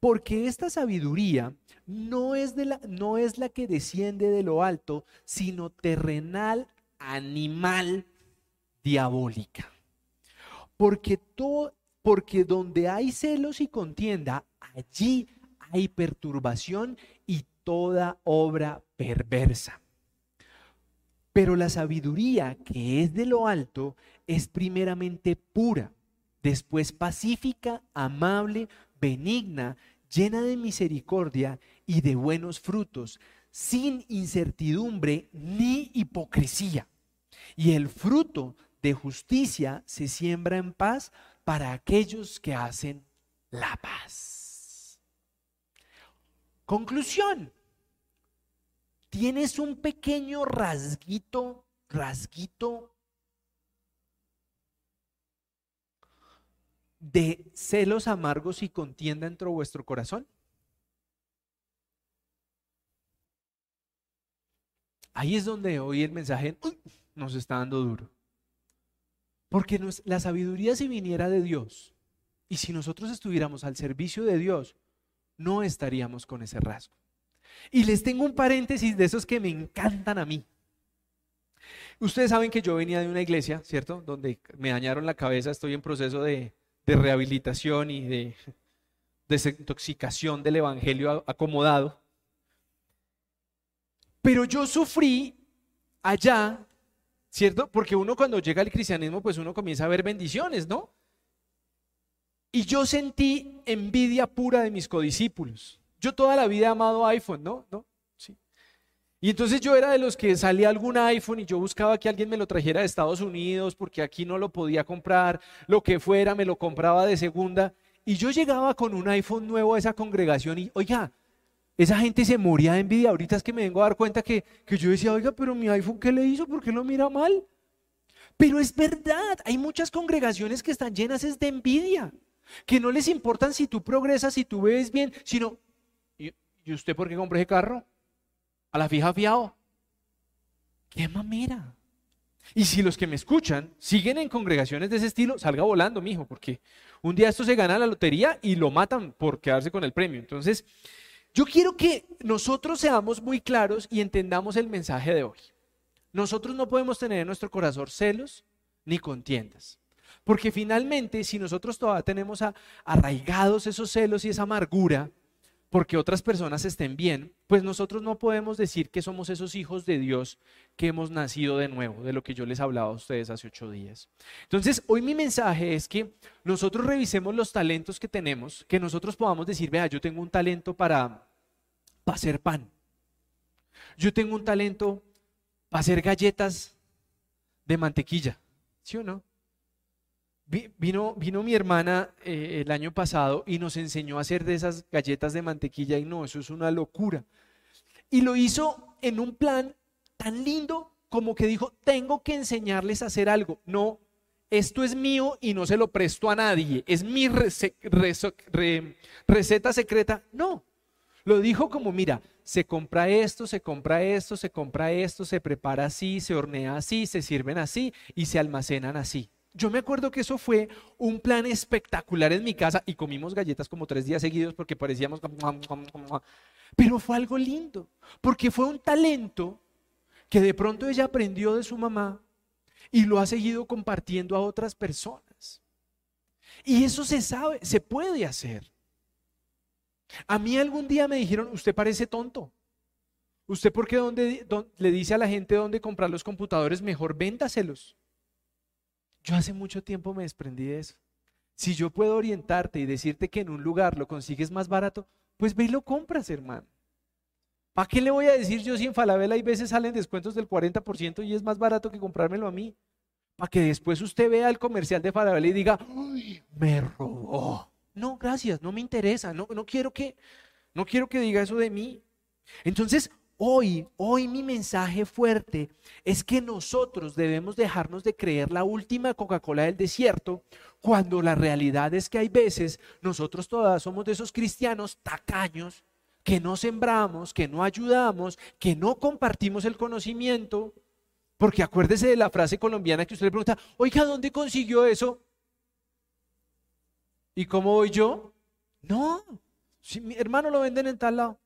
Porque esta sabiduría no es, de la, no es la que desciende de lo alto, sino terrenal, animal, diabólica. Porque, todo, porque donde hay celos y contienda, allí hay perturbación y toda obra perversa. Pero la sabiduría que es de lo alto es primeramente pura, después pacífica, amable, benigna, llena de misericordia y de buenos frutos, sin incertidumbre ni hipocresía. Y el fruto de justicia se siembra en paz para aquellos que hacen la paz. Conclusión. Tienes un pequeño rasguito, rasguito de celos amargos y contienda dentro de vuestro corazón? Ahí es donde hoy el mensaje nos está dando duro. Porque la sabiduría si viniera de Dios y si nosotros estuviéramos al servicio de Dios, no estaríamos con ese rasgo. Y les tengo un paréntesis de esos que me encantan a mí. Ustedes saben que yo venía de una iglesia, ¿cierto? Donde me dañaron la cabeza, estoy en proceso de, rehabilitación y de desintoxicación del Evangelio acomodado. Pero yo sufrí allá, ¿cierto? Porque uno cuando llega al cristianismo, pues uno comienza a ver bendiciones, ¿no? Y yo sentí envidia pura de mis codiscípulos. Yo toda la vida he amado iPhone, ¿no? ¿No? Y entonces yo era de los que salía algún iPhone y yo buscaba que alguien me lo trajera de Estados Unidos porque aquí no lo podía comprar, lo que fuera, me lo compraba de segunda. Y yo llegaba con un iPhone nuevo a esa congregación y, oiga, esa gente se moría de envidia. Ahorita es que me vengo a dar cuenta que, que yo decía, oiga, pero mi iPhone, ¿qué le hizo? ¿Por qué lo mira mal? Pero es verdad, hay muchas congregaciones que están llenas de envidia, que no les importan si tú progresas, si tú ves bien, sino, ¿y usted por qué compró ese carro? a la fija fiado. ¡Qué mamera! Y si los que me escuchan siguen en congregaciones de ese estilo, salga volando, mijo, porque un día esto se gana la lotería y lo matan por quedarse con el premio. Entonces, yo quiero que nosotros seamos muy claros y entendamos el mensaje de hoy. Nosotros no podemos tener en nuestro corazón celos ni contiendas. Porque finalmente, si nosotros todavía tenemos arraigados esos celos y esa amargura, porque otras personas estén bien, pues nosotros no podemos decir que somos esos hijos de Dios que hemos nacido de nuevo, de lo que yo les hablaba a ustedes hace ocho días. Entonces, hoy mi mensaje es que nosotros revisemos los talentos que tenemos, que nosotros podamos decir, vea, yo tengo un talento para, hacer pan, yo tengo un talento para hacer galletas de mantequilla, ¿sí o no? Vino, vino mi hermana eh, el año pasado y nos enseñó a hacer de esas galletas de mantequilla y no, eso es una locura. Y lo hizo en un plan tan lindo como que dijo, tengo que enseñarles a hacer algo. No, esto es mío y no se lo presto a nadie, es mi receta secreta. No, lo dijo como, mira, se compra esto, se compra esto, se compra esto, se prepara así, se hornea así, se sirven así y se almacenan así. Yo me acuerdo que eso fue un plan espectacular en mi casa y comimos galletas como tres días seguidos porque parecíamos... Pero fue algo lindo, porque fue un talento que de pronto ella aprendió de su mamá y lo ha seguido compartiendo a otras personas. Y eso se sabe, se puede hacer. A mí algún día me dijeron, usted parece tonto. ¿Usted por qué le dice a la gente dónde comprar los computadores? Mejor véndaselos. Yo hace mucho tiempo me desprendí de eso. Si yo puedo orientarte y decirte que en un lugar lo consigues más barato, pues ve y lo compras, hermano. ¿Para qué le voy a decir yo si en Falabella hay veces salen descuentos del 40% y es más barato que comprármelo a mí? Para que después usted vea el comercial de Falabella y diga, Uy, me robó. No, gracias, no me interesa, no, no, quiero que, no quiero que diga eso de mí. Entonces, Hoy, hoy mi mensaje fuerte es que nosotros debemos dejarnos de creer la última Coca-Cola del desierto, cuando la realidad es que hay veces nosotros todas somos de esos cristianos tacaños que no sembramos, que no ayudamos, que no compartimos el conocimiento. Porque acuérdese de la frase colombiana que usted le pregunta, oiga, ¿dónde consiguió eso? ¿Y cómo voy yo? No, si mi hermano lo venden en tal lado.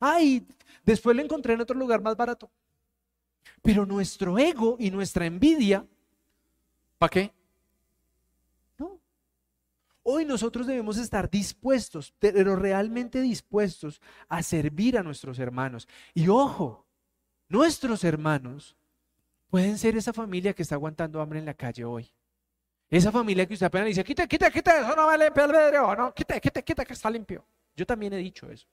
Ay, después lo encontré en otro lugar más barato. Pero nuestro ego y nuestra envidia, ¿para qué? No. Hoy nosotros debemos estar dispuestos, pero realmente dispuestos a servir a nuestros hermanos. Y ojo, nuestros hermanos pueden ser esa familia que está aguantando hambre en la calle hoy. Esa familia que usted apenas dice, quita, quita, quita, eso no va limpio el vidrio, no, quita, quita, quita, que está limpio. Yo también he dicho eso.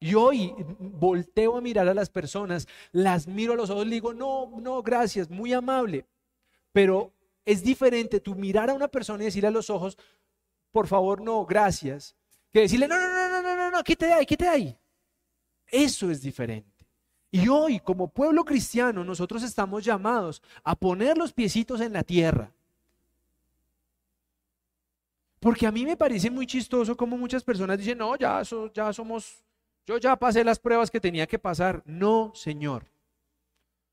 Y hoy volteo a mirar a las personas, las miro a los ojos y digo, no, no, gracias, muy amable. Pero es diferente tú mirar a una persona y decirle a los ojos, por favor, no, gracias, que decirle, no, no, no, no, no, no, no, quítate de ahí, quítate de ahí. Eso es diferente. Y hoy, como pueblo cristiano, nosotros estamos llamados a poner los piecitos en la tierra. Porque a mí me parece muy chistoso como muchas personas dicen, no, ya, ya somos yo ya pasé las pruebas que tenía que pasar. No, Señor.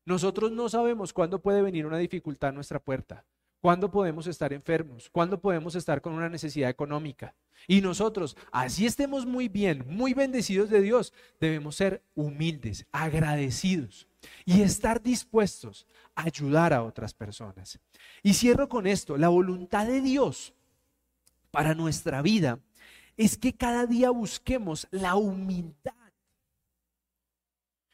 Nosotros no sabemos cuándo puede venir una dificultad a nuestra puerta, cuándo podemos estar enfermos, cuándo podemos estar con una necesidad económica. Y nosotros, así estemos muy bien, muy bendecidos de Dios, debemos ser humildes, agradecidos y estar dispuestos a ayudar a otras personas. Y cierro con esto, la voluntad de Dios para nuestra vida es que cada día busquemos la humildad.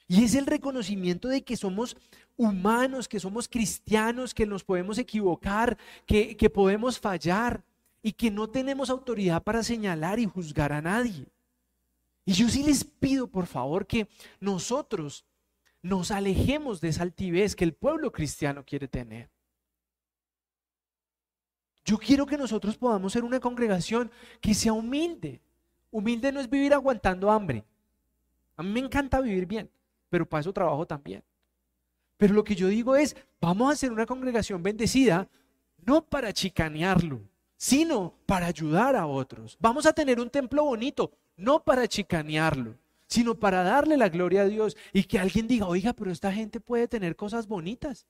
Y es el reconocimiento de que somos humanos, que somos cristianos, que nos podemos equivocar, que, que podemos fallar y que no tenemos autoridad para señalar y juzgar a nadie. Y yo sí les pido, por favor, que nosotros nos alejemos de esa altivez que el pueblo cristiano quiere tener. Yo quiero que nosotros podamos ser una congregación que sea humilde. Humilde no es vivir aguantando hambre. A mí me encanta vivir bien, pero para eso trabajo también. Pero lo que yo digo es, vamos a ser una congregación bendecida, no para chicanearlo, sino para ayudar a otros. Vamos a tener un templo bonito, no para chicanearlo, sino para darle la gloria a Dios y que alguien diga, oiga, pero esta gente puede tener cosas bonitas.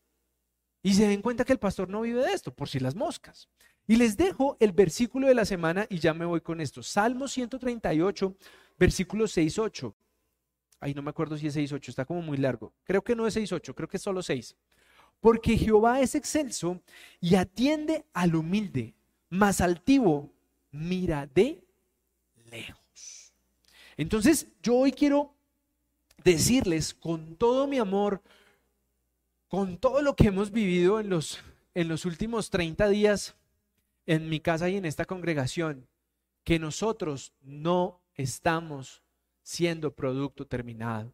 Y se den cuenta que el pastor no vive de esto, por si las moscas. Y les dejo el versículo de la semana y ya me voy con esto. Salmo 138, versículo 6-8. Ahí no me acuerdo si es 6-8, está como muy largo. Creo que no es 6-8, creo que es solo 6. porque Jehová es excelso y atiende al humilde, más altivo mira de lejos. Entonces, yo hoy quiero decirles con todo mi amor, con todo lo que hemos vivido en los, en los últimos 30 días en mi casa y en esta congregación, que nosotros no estamos siendo producto terminado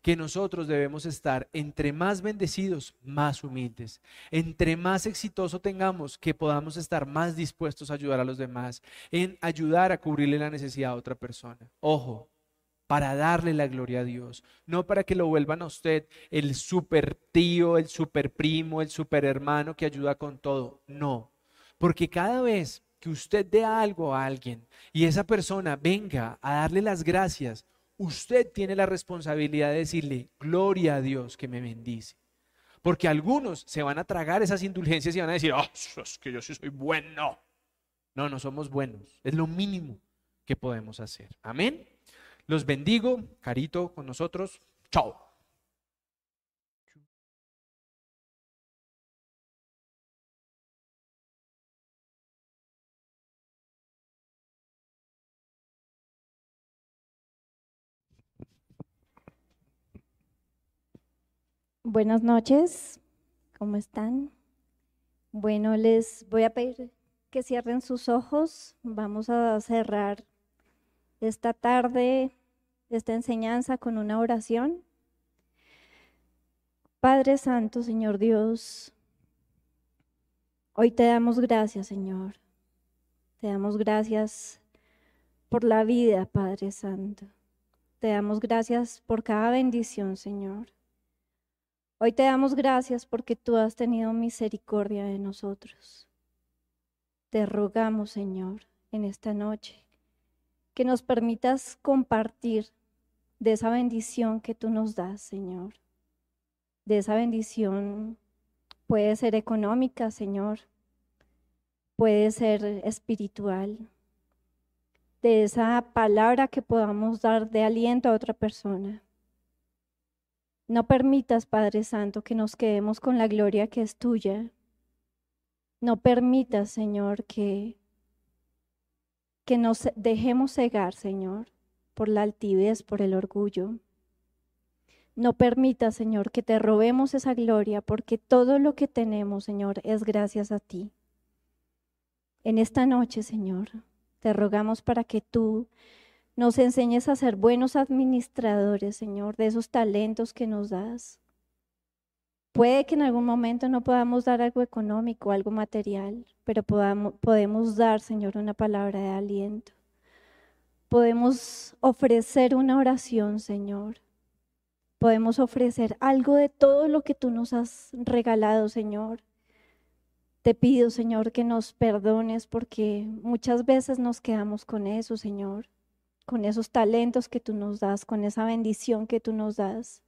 que nosotros debemos estar entre más bendecidos, más humildes. Entre más exitoso tengamos, que podamos estar más dispuestos a ayudar a los demás, en ayudar a cubrirle la necesidad a otra persona. Ojo, para darle la gloria a Dios, no para que lo vuelvan a usted el super tío, el super primo, el super hermano que ayuda con todo. No, porque cada vez que usted dé algo a alguien y esa persona venga a darle las gracias, usted tiene la responsabilidad de decirle, gloria a Dios que me bendice. Porque algunos se van a tragar esas indulgencias y van a decir, oh, es que yo sí soy bueno. No, no somos buenos. Es lo mínimo que podemos hacer. Amén. Los bendigo. Carito con nosotros. Chao. Buenas noches, ¿cómo están? Bueno, les voy a pedir que cierren sus ojos. Vamos a cerrar esta tarde, esta enseñanza con una oración. Padre Santo, Señor Dios, hoy te damos gracias, Señor. Te damos gracias por la vida, Padre Santo. Te damos gracias por cada bendición, Señor. Hoy te damos gracias porque tú has tenido misericordia de nosotros. Te rogamos, Señor, en esta noche, que nos permitas compartir de esa bendición que tú nos das, Señor. De esa bendición puede ser económica, Señor, puede ser espiritual, de esa palabra que podamos dar de aliento a otra persona. No permitas, Padre Santo, que nos quedemos con la gloria que es tuya. No permitas, Señor, que, que nos dejemos cegar, Señor, por la altivez, por el orgullo. No permitas, Señor, que te robemos esa gloria, porque todo lo que tenemos, Señor, es gracias a ti. En esta noche, Señor, te rogamos para que tú nos enseñes a ser buenos administradores, Señor, de esos talentos que nos das. Puede que en algún momento no podamos dar algo económico, algo material, pero podamos, podemos dar, Señor, una palabra de aliento. Podemos ofrecer una oración, Señor. Podemos ofrecer algo de todo lo que tú nos has regalado, Señor. Te pido, Señor, que nos perdones porque muchas veces nos quedamos con eso, Señor con esos talentos que tú nos das, con esa bendición que tú nos das.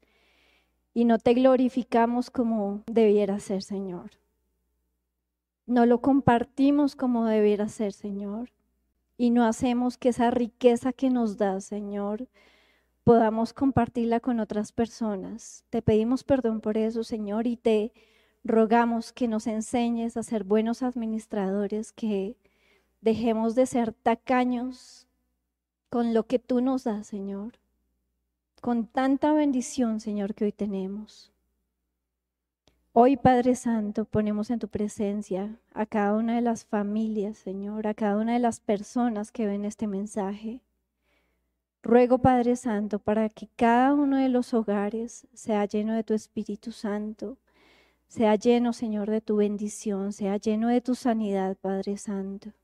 Y no te glorificamos como debiera ser, Señor. No lo compartimos como debiera ser, Señor. Y no hacemos que esa riqueza que nos das, Señor, podamos compartirla con otras personas. Te pedimos perdón por eso, Señor, y te rogamos que nos enseñes a ser buenos administradores, que dejemos de ser tacaños con lo que tú nos das, Señor, con tanta bendición, Señor, que hoy tenemos. Hoy, Padre Santo, ponemos en tu presencia a cada una de las familias, Señor, a cada una de las personas que ven este mensaje. Ruego, Padre Santo, para que cada uno de los hogares sea lleno de tu Espíritu Santo, sea lleno, Señor, de tu bendición, sea lleno de tu sanidad, Padre Santo.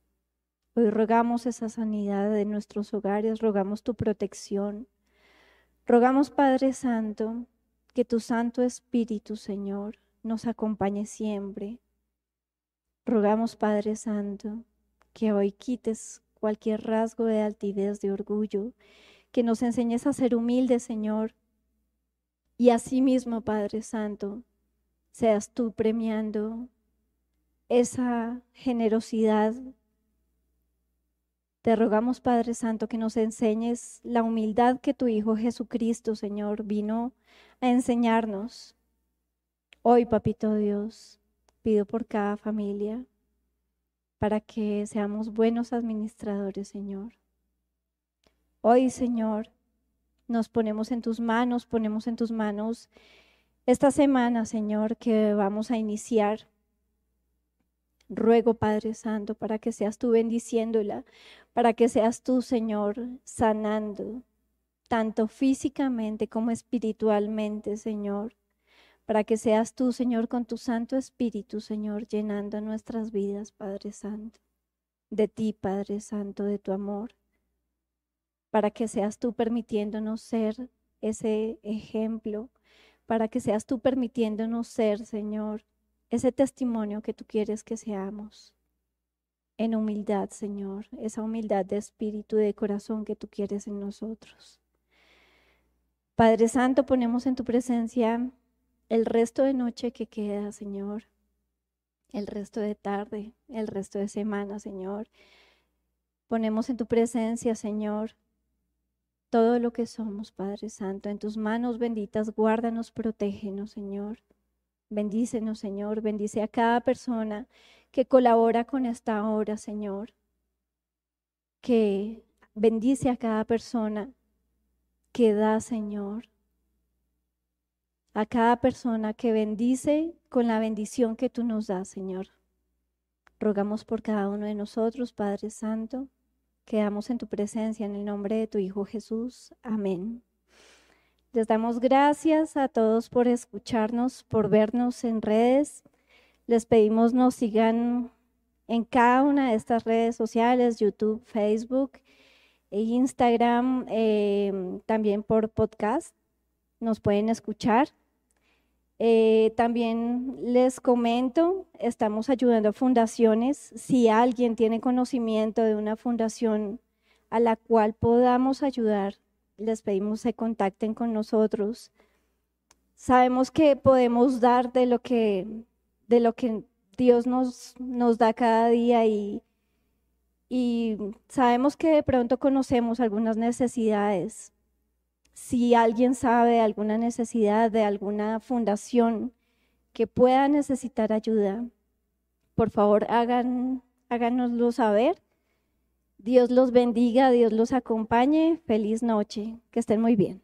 Hoy rogamos esa sanidad de nuestros hogares, rogamos tu protección. Rogamos, Padre Santo, que tu Santo Espíritu, Señor, nos acompañe siempre. Rogamos, Padre Santo, que hoy quites cualquier rasgo de altivez, de orgullo, que nos enseñes a ser humildes, Señor. Y asimismo, Padre Santo, seas tú premiando esa generosidad te rogamos, Padre Santo, que nos enseñes la humildad que tu Hijo Jesucristo, Señor, vino a enseñarnos. Hoy, papito Dios, pido por cada familia para que seamos buenos administradores, Señor. Hoy, Señor, nos ponemos en tus manos, ponemos en tus manos esta semana, Señor, que vamos a iniciar. Ruego, Padre Santo, para que seas tú bendiciéndola, para que seas tú, Señor, sanando, tanto físicamente como espiritualmente, Señor para que seas tú, Señor, con tu Santo Espíritu, Señor, llenando nuestras vidas, Padre Santo, de ti, Padre Santo, de tu amor, para que seas tú permitiéndonos ser ese ejemplo, para que seas tú permitiéndonos ser, Señor, ese testimonio que tú quieres que seamos. En humildad, Señor, esa humildad de espíritu y de corazón que tú quieres en nosotros. Padre Santo, ponemos en tu presencia el resto de noche que queda, Señor, el resto de tarde, el resto de semana, Señor. Ponemos en tu presencia, Señor, todo lo que somos, Padre Santo. En tus manos benditas, guárdanos, protégenos, Señor. Bendícenos, Señor. Bendice a cada persona que colabora con esta obra, Señor. Que bendice a cada persona que da, Señor a cada persona que bendice con la bendición que tú nos das, Señor. Rogamos por cada uno de nosotros, Padre Santo. Quedamos en tu presencia en el nombre de tu Hijo Jesús. Amén. Les damos gracias a todos por escucharnos, por vernos en redes. Les pedimos nos sigan en cada una de estas redes sociales, YouTube, Facebook e Instagram, eh, también por podcast. Nos pueden escuchar. Eh, también les comento, estamos ayudando a fundaciones. Si alguien tiene conocimiento de una fundación a la cual podamos ayudar, les pedimos se contacten con nosotros. Sabemos que podemos dar de lo que, de lo que Dios nos, nos da cada día y, y sabemos que de pronto conocemos algunas necesidades si alguien sabe alguna necesidad de alguna fundación que pueda necesitar ayuda, por favor hagan, háganoslo saber. Dios los bendiga, Dios los acompañe. Feliz noche, que estén muy bien.